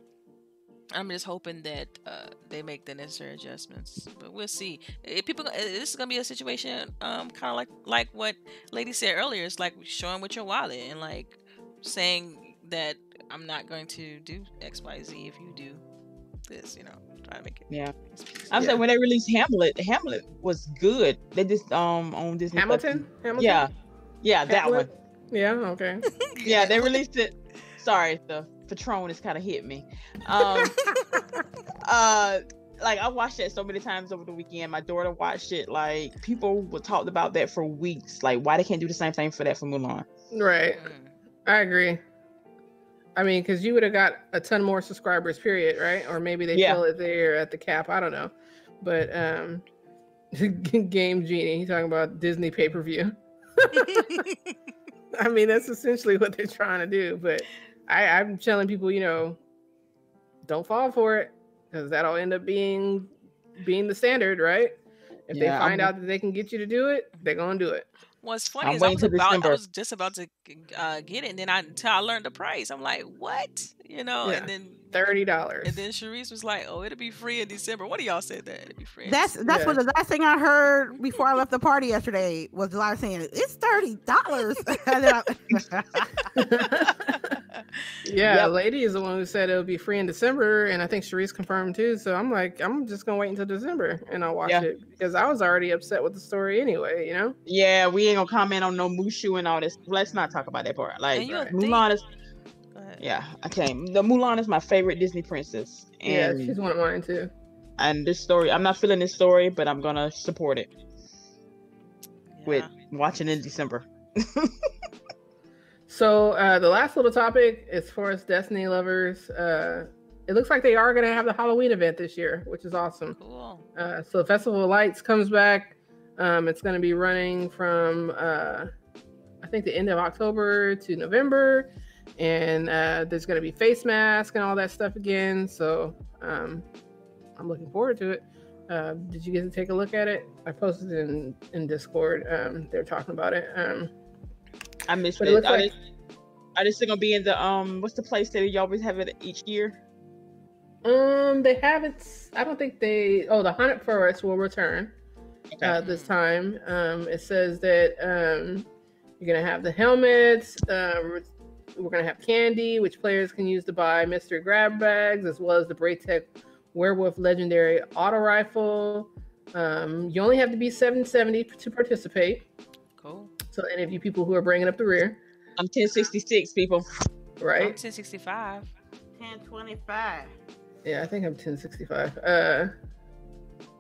I'm just hoping that uh, they make the necessary adjustments, but we'll see. If people, this is gonna be a situation, um, kind of like like what Lady said earlier. It's like showing with your wallet and like saying that I'm not going to do X, Y, Z if you do this, you know, try to make it. Yeah. I'm yeah. saying when they released Hamlet, Hamlet was good. They just um on Disney. Hamilton? Hamilton? Yeah. Yeah, Hamlet? that one. Yeah, okay. [laughs] yeah, they released it. Sorry, the Patron has kind of hit me. Um [laughs] uh like I watched that so many times over the weekend. My daughter watched it. Like people were talked about that for weeks. Like why they can't do the same thing for that for Mulan. Right. Mm. I agree. I mean, because you would have got a ton more subscribers, period, right? Or maybe they yeah. feel it there at the cap. I don't know. But um [laughs] Game Genie, he's talking about Disney pay per view. [laughs] I mean, that's essentially what they're trying to do. But I, I'm telling people, you know, don't fall for it because that'll end up being being the standard, right? If yeah, they find I'm... out that they can get you to do it, they're gonna do it. What's funny I'm is I was about I was just about to uh, get it, and then I until I learned the price, I'm like, what? You know, yeah. and then thirty dollars. And then Sharice was like, "Oh, it'll be free in December." What do y'all said that it'll be free? That's that's yeah. what the last thing I heard before I left the party yesterday was a lot saying it's thirty dollars. [laughs] [laughs] [laughs] yeah, yep. lady is the one who said it'll be free in December, and I think Sharice confirmed too. So I'm like, I'm just gonna wait until December and I'll watch yeah. it because I was already upset with the story anyway. You know? Yeah, we ain't gonna comment on no Mushu and all this. Let's not talk about that part. Like Mulan is. Yeah, I can't. The Mulan is my favorite Disney princess. And, yeah, she's one of mine too. And this story, I'm not feeling this story, but I'm gonna support it yeah. with watching in December. [laughs] So uh, the last little topic, as far as Destiny lovers, uh, it looks like they are going to have the Halloween event this year, which is awesome. Cool. Uh, so Festival of Lost comes back. Um, it's going to be running from uh, I think the end of October to November, and uh, there's going to be face mask and all that stuff again. So um, I'm looking forward to it. Uh, did you get to take a look at it? I posted in in Discord. Um, they're talking about it. I missed but it. it are, like... they, are they still gonna be in the um? What's the place that you always have it each year? Um, they haven't. I don't think they. Oh, the haunted forest will return okay. uh, this time. Um, it says that um, you're gonna have the helmets. Uh, we're gonna have candy, which players can use to buy mystery grab bags, as well as the Braytech Werewolf Legendary Auto Rifle. Um, you only have to be 770 to participate. Cool. So any of you people who are bringing up the rear, I'm 1066 people. Right. I'm 1065. 1025. Yeah, I think I'm 1065. Uh,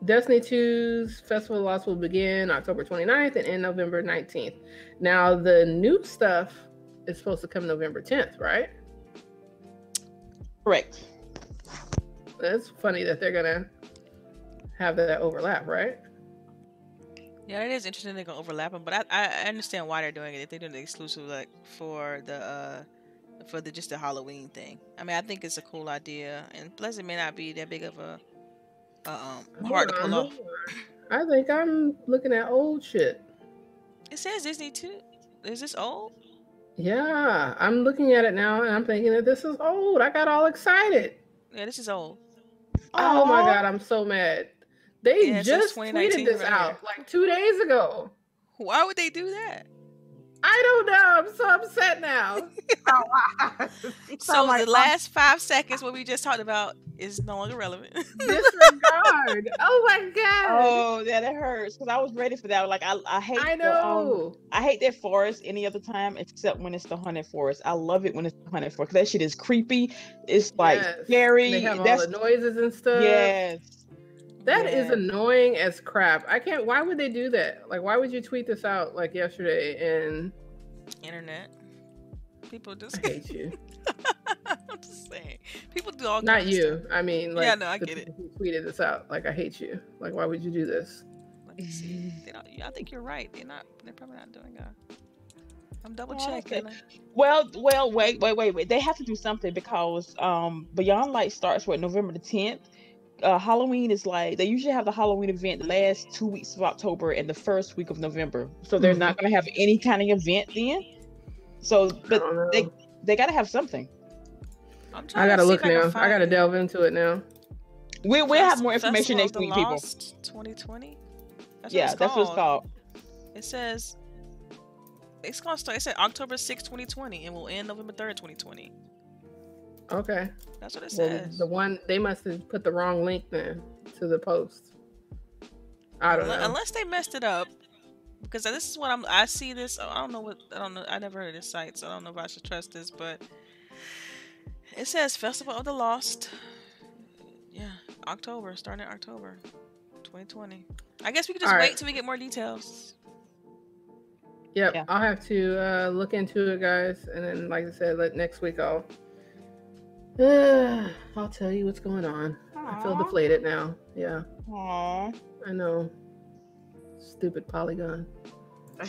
Destiny 2's Festival of Lost will begin October 29th and end November 19th. Now, the new stuff is supposed to come November 10th, right? Correct. It's funny that they're going to have that overlap, right? Yeah, it is interesting they're gonna overlap them, but I, I understand why they're doing it. If they're doing it exclusive like for the uh for the just the Halloween thing. I mean, I think it's a cool idea, and plus it may not be that big of a, a um hard to pull off. I think I'm looking at old shit. It says Destiny 2. Is this old? Yeah, I'm looking at it now, and I'm thinking that this is old. I got all excited. Yeah, this is old. Oh my god, I'm so mad. They yeah, just tweeted this right out here. like two days ago. Why would they do that? I I don't know. I'm so upset now. [laughs] oh, wow. So like the last five seconds, what we just talked about, is no longer relevant. Disregard. [laughs] oh my god. Oh, yeah, that hurts because I was ready for that. Like I, I hate. I know. The, um, I hate that forest any other time except when it's the haunted forest. I love it when it's the haunted forest because that shit is creepy. It's like yes. scary. They have That's, all the noises and stuff. Yes. That yeah. is annoying as crap. I can't. Why would they do that? Like, why would you tweet this out like yesterday and internet? People just I hate you. [laughs] I'm just saying, people do all. Not you. I mean, like, yeah, no, I get it. Who tweeted this out? Like, I hate you. Like, why would you do this? I think you're right. They're not. They're probably not doing that. I'm double checking. Well, well, wait, wait, wait, wait. They have to do something because um Beyond Light starts with November the 10th, uh, Halloween is like they usually have the Halloween event the last two weeks of October and the first week of November. So they're mm-hmm. not going to have any kind of event then. So, but they they got to have something. I gotta look now. I, I gotta delve into it now. We we'll have more information next week, people. 2020. That's yeah, that's what it's called. It says it's gonna start. It said October 6, 2020, and will end November 3rd, 2020. Okay. That's what it says. Well, the one they must have put the wrong link then to the post. I don't unless, know. Unless they messed it up. Because this is what I'm I see this I don't know what I don't know I never heard of this site, so I don't know if I should trust this, but it says Festival of the Lost. Yeah, October, starting in October 2020. I guess we could just All wait right. till we get more details. Yep, yeah. I'll have to uh, look into it, guys, and then, like I said, let next week I'll uh, [sighs] I'll tell you what's going on. Aww. I feel deflated now. Yeah. Aww. I know. Stupid Polygon.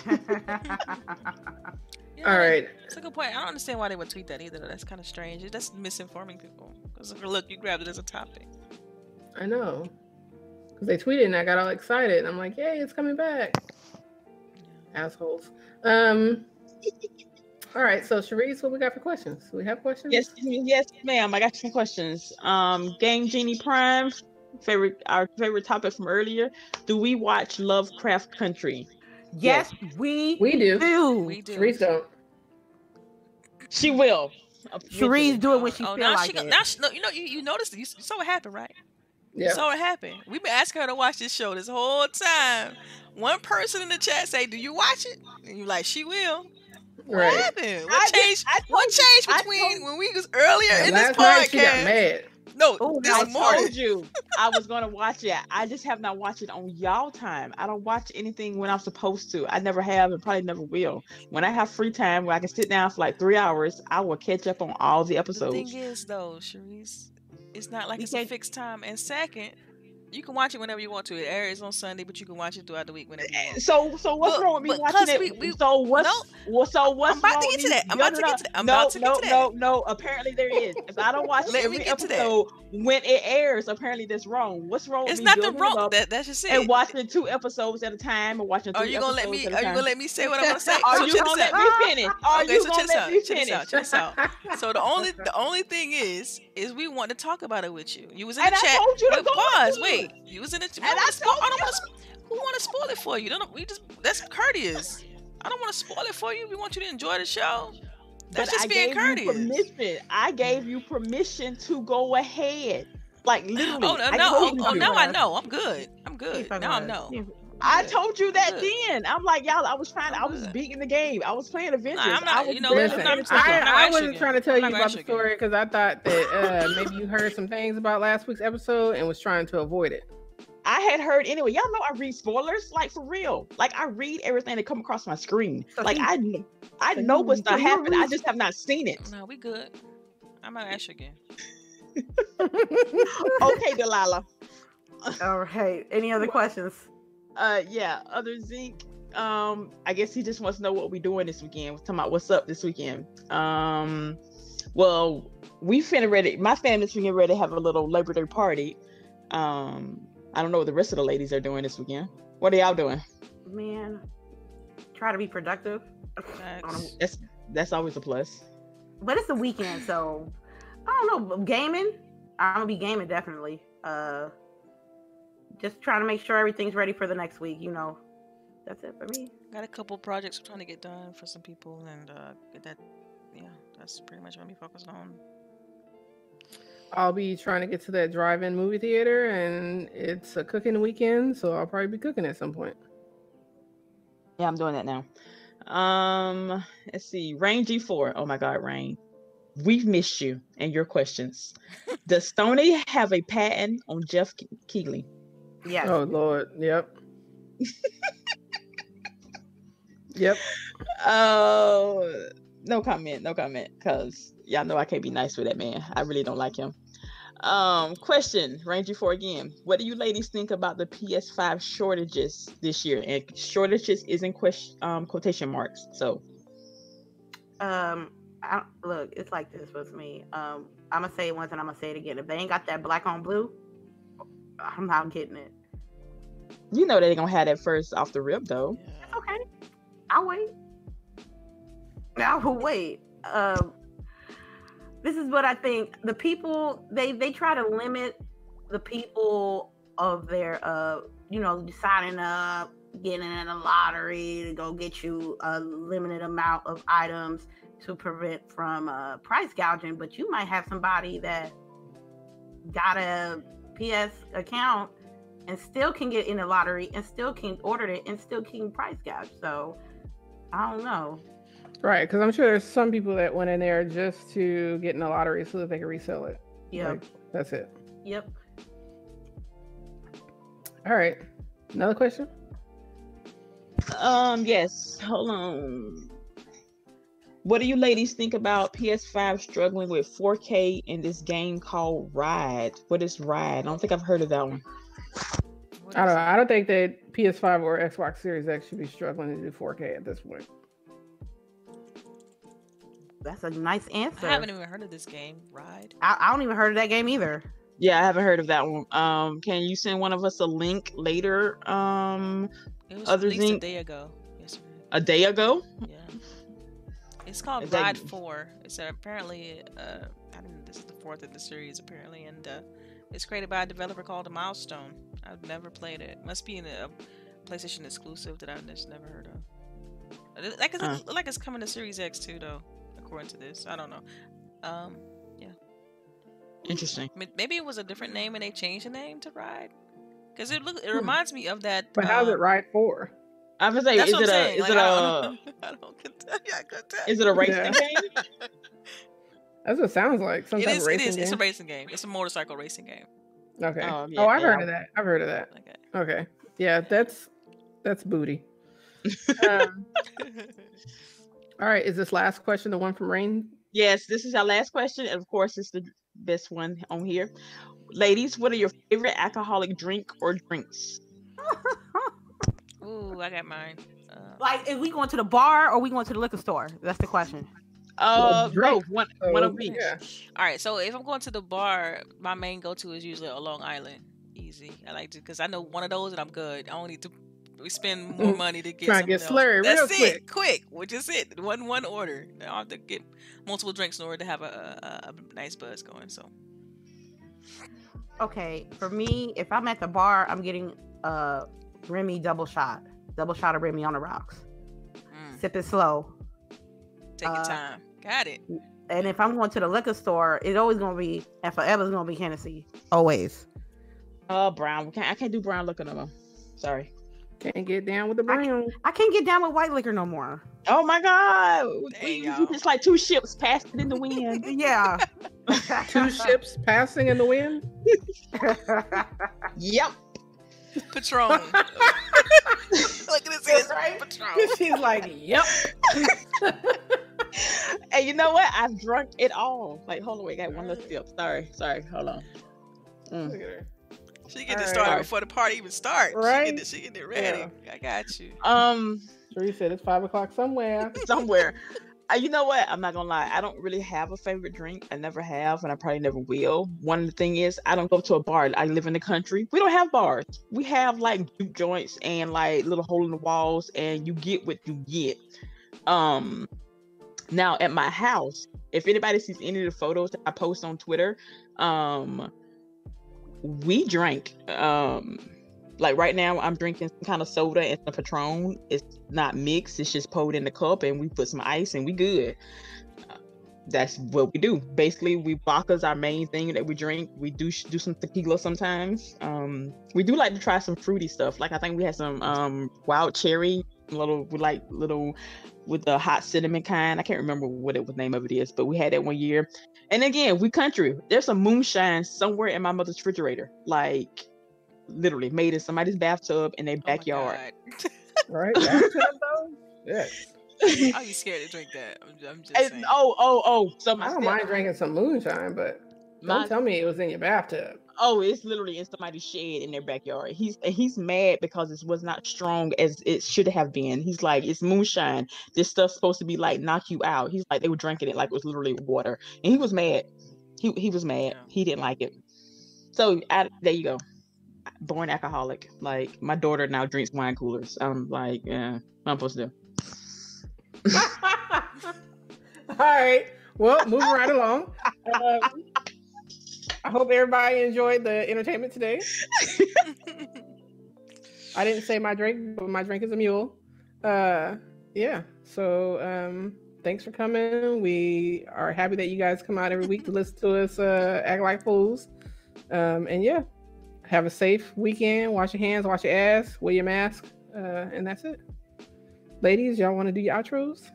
Yeah, [laughs] All right. It's a good point. I don't understand why they would tweet that either. That's kind of strange. That's misinforming people. Because look, you grabbed it as a topic. I know. Because they tweeted and I got all excited. And I'm like, yay, it's coming back. Yeah. Assholes. Um. [laughs] All right, so Cherise, what we got for questions? we have questions? Yes, yes, ma'am. I got some questions. Um, Game Genie Prime, favorite our favorite topic from earlier. Do we watch Lovecraft Country? Yes, yes. we we do. do. We do. Cherise don't. She will. Cherise do it when she oh, feel like she, it. Now she, no, you know, you, you noticed you saw what happened, right? Yeah. So it happened. We've been asking her to watch this show this whole time. One person in the chat say, "Do you watch it?" And you like, "She will." What right. happened? What I changed? Did, what changed between when we was earlier in this podcast? She got mad. No, Ooh, this I morning. told you I was gonna watch it. I just have not watched it on y'all time. I don't watch anything when I'm supposed to. I never have and probably never will. When I have free time where I can sit down for like three hours, I will catch up on all the episodes. The thing is, though, Cherise, it's not like you it's a fixed time. And second, you can watch it whenever you want to. It airs on Sunday, but you can watch it throughout the week whenever you eh, want. So, so what's but, wrong with me watching it? We, we, so what's no, so what's I'm about to get to that. I'm about to get to that. I'm no, about to no, get to that. No, no, Apparently there is. If I don't watch it, [laughs] Let every episode when it airs, apparently that's wrong. What's wrong? It's not the wrong. That, that's just it. And watching two episodes at a time, or watching. Are you gonna let me? Are you gonna let me say what I'm gonna [laughs] say? Are you gonna let me finish? Are you gonna let me finish? Check this out. So the only [laughs] the only thing is is we want to talk about it with you. You was in the chat. Pause. Wait. You was in the and I, spoil, I don't want to. Who want to spoil it for you? Don't we just that's courteous. I don't want to spoil it for you. We want you to enjoy the show. That's but just I being courteous. permission. I gave you permission to go ahead. Like literally. Oh no, no, oh, oh now I know. I'm good. I'm good. Now I know. I told you that then. I'm like, y'all, I was trying, I was beating the game. I was playing Avengers. Nah, I'm not, I was you know, listen, I, I, wasn't trying to tell you about the story because I thought that uh, maybe you heard some things about last week's episode and was trying to avoid it. I had heard anyway. Y'all know I read spoilers, like for real. Like I read everything that come across my screen. So like I, I know what's not happening. I just have not seen it. No, we good. I'm gonna ask again. [laughs] okay, Delilah. [laughs] All right. Any other questions? Uh, yeah. Other Zinc. Um, I guess he just wants to know what we're doing this weekend. We're talking about what's up this weekend. Um, well, we finna ready. My family's finna ready to have a little Labor Day party. Um, I don't know what the rest of the ladies are doing this weekend. What are y'all doing? Man, try to be productive. That's that's always a plus. But it's the weekend, so I don't know. Gaming, I'm gonna be gaming definitely. Uh, just trying to make sure everything's ready for the next week. You know, that's it for me. Got a couple projects I'm trying to get done for some people, and uh, get that. Yeah, that's pretty much what I'm focused on. I'll be trying to get to that drive-in movie theater, and it's a cooking weekend, so I'll probably be cooking at some point. Yeah, I'm doing that now. Um, let's see. Rain G4. Oh my God, Rain. We've missed you and your questions. [laughs] Does Sony have a patent on Geoff Keighley? Yeah. Oh Lord. Yep. yep. Oh, no comment. No comment. Cause y'all know I can't be nice with that man. I really don't like him. Um, question, Rain G4 again. What do you ladies think about the PS5 shortages this year? And shortages is in question um quotation marks. So um I, look, it's like this with me. Um, I'm gonna say it once and I'm gonna say it again. If they ain't got that black on blue, I'm not getting it. You know they gonna have that first off the rip though. Okay, I'll wait. I will wait. Um, this is what I think. The people they they try to limit the people of their uh you know signing up, getting in a lottery to go get you a limited amount of items to prevent from uh, price gouging. But you might have somebody that got a PS account and still can get in the lottery and still can order it and still can price gouge. So I don't know. Right, because I'm sure there's some people that went in there just to get in the lottery so that they can resell it. Yeah, like, that's it. Yep. All right. Another question? Um, yes. Hold on. What do you ladies think about PS5 struggling with 4K in this game called Ride? What is Ride? I don't think I've heard of that one. I don't know. I don't think that PS5 or Xbox Series X should be struggling to do 4K at this point. That's a nice answer. I haven't even heard of this game, Ride. I, I don't even heard of that game either. Yeah, I haven't heard of that one. Um, can you send one of us a link later? Um, it was other than a day ago. Yesterday. A day ago? Yeah. It's called is Ride that... Four. It's apparently uh, I don't know. This is the fourth of the series apparently, and uh, it's created by a developer called Milestone. I've never played it. Must be in a PlayStation exclusive that I've just never heard of. Like it's, uh. like it's coming to Series X too, though according to this. I don't know. Um, yeah. Interesting. Maybe it was a different name and they changed the name to Ride. Because it look it hmm. reminds me of that. But how's it Ride for? I was like, [laughs] is it, a, is like, it a, I don't, I don't tell. Yeah, Is it a racing yeah. game? [laughs] That's what it sounds like. Some it is, it is. Game? It's a racing game. It's a motorcycle racing game. Okay. Um, yeah, oh, I've yeah. heard of that. I've heard of that. Okay. Okay. Yeah, that's that's booty. [laughs] um, all right, is this last question the one from Rain? Yes, this is our last question. And of course, it's the best one on here. Ladies, what are your favorite alcoholic drink or drinks? [laughs] Ooh, I got mine. Uh, like, if we going to the bar or we going to the liquor store? That's the question. Uh, both. One, one of each. Yeah. All right. So if I'm going to the bar, my main go-to is usually a Long Island. Easy. I like to because I know one of those and I'm good. I don't need to we spend more [laughs] money to get to get slurry That's real it, quick. quick. Which is it. One one order. I don't have to get multiple drinks in order to have a, a, a nice buzz going. So. Okay, for me, if I'm at the bar, I'm getting a Remy double shot, double shot of Remy on the rocks. Mm. Sip it slow. Take uh, your time. Got it. Mm, and if I'm going to the liquor store, it's always gonna be and forever gonna be Hennessy. Always. Oh, brown. I can't do brown liquor no more. Sorry. Can't get down with the brown. I, can, I can't get down with white liquor no more. Oh my god! It's like two ships passing in the wind. [laughs] yeah. two ships passing in the wind. [laughs] [laughs] yep. Patron. [laughs] Look at this. Right? Patron. [laughs] She's like, yep. [laughs] and you know what? I've drunk it all. Like, hold on, wait, I got one little sip. Sorry, sorry, hold on. Mm. Look at her. She get it started right. before the party even starts. Right. She get it, it ready. Yeah. I got you. Um. You said it's five o'clock somewhere. somewhere. You know what? I'm not gonna lie. I don't really have a favorite drink. I never have, and I probably never will. One of the thing is, I don't go to a bar. I live in the country. We don't have bars. We have like juke joints and like little hole in the walls, and you get what you get. Um. Now at my house, if anybody sees any of the photos that I post on Twitter, um, we drank um like right now, I'm drinking some kind of soda and some Patron. It's not mixed; it's just poured in the cup, and we put some ice, and we good. Uh, that's what we do. Basically, we vodka's our main thing that we drink. We do do some tequila sometimes. Um, we do like to try some fruity stuff. Like I think we had some um wild cherry, little like little with the hot cinnamon kind. I can't remember what it name of it is, but we had that one year. And again, we country. There's some moonshine somewhere in my mother's refrigerator, like literally made in somebody's bathtub in their oh backyard. right? [laughs] Bathtub though? Yes. [laughs] Are you [laughs] scared to drink that? I'm, I'm just saying. Oh, oh, oh. So I don't mind drinking some moonshine, but don't my, tell me it was in your bathtub. Oh, it's literally in somebody's shed in their backyard. He's he's mad because it was not strong as it should have been. He's like, it's moonshine. This stuff's supposed to be like knock you out. He's like, they were drinking it like it was literally water, and he was mad. He he was mad. Yeah. He didn't like it. So I, there you go born alcoholic. Like my daughter now drinks wine coolers. I'm like, yeah, I'm supposed to do. [laughs] All right. Well, moving right along. Um, I hope everybody enjoyed the entertainment today. I didn't say my drink, but my drink is a mule. Uh, yeah. So um, thanks for coming. We are happy that you guys come out every week to listen to us uh, act like fools. Um, and yeah, have a safe weekend. Wash your hands, wash your ass, wear your mask, uh, and that's it. Ladies, y'all want to do your outros?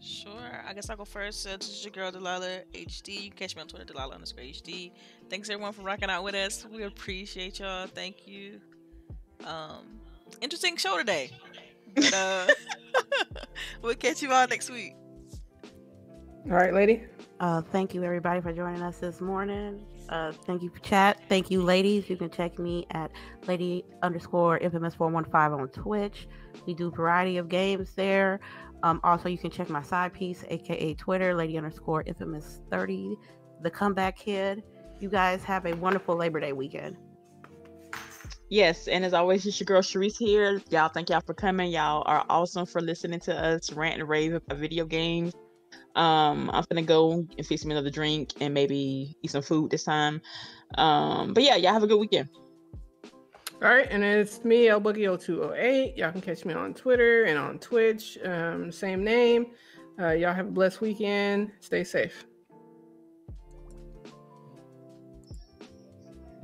Sure. I guess I'll go first. Uh, this is your girl Delilah HD. You can catch me on Twitter, Delilah underscore HD. Thanks everyone for rocking out with us. We appreciate y'all. Thank you. Um, interesting show today. But, uh, [laughs] we'll catch you all next week. All right, lady. Uh, thank you everybody for joining us this morning. Uh, thank you chat. Thank you, ladies. You can check me at lady underscore infamous 415 on Twitch. We do variety of games there. Um, also, you can check my side piece, aka Twitter, lady underscore infamous 30, the comeback kid. You guys have a wonderful Labor Day weekend. Yes, and as always, it's your girl Sharice here. Y'all, thank y'all for coming. Y'all are awesome for listening to us rant and rave about video games. Um, I'm gonna go and fix me another drink and maybe eat some food this time. Um, but yeah, y'all have a good weekend. All right, and it's me, El Boogie 0208. Y'all can catch me on Twitter and on Twitch. Um, same name. Uh, y'all have a blessed weekend. Stay safe.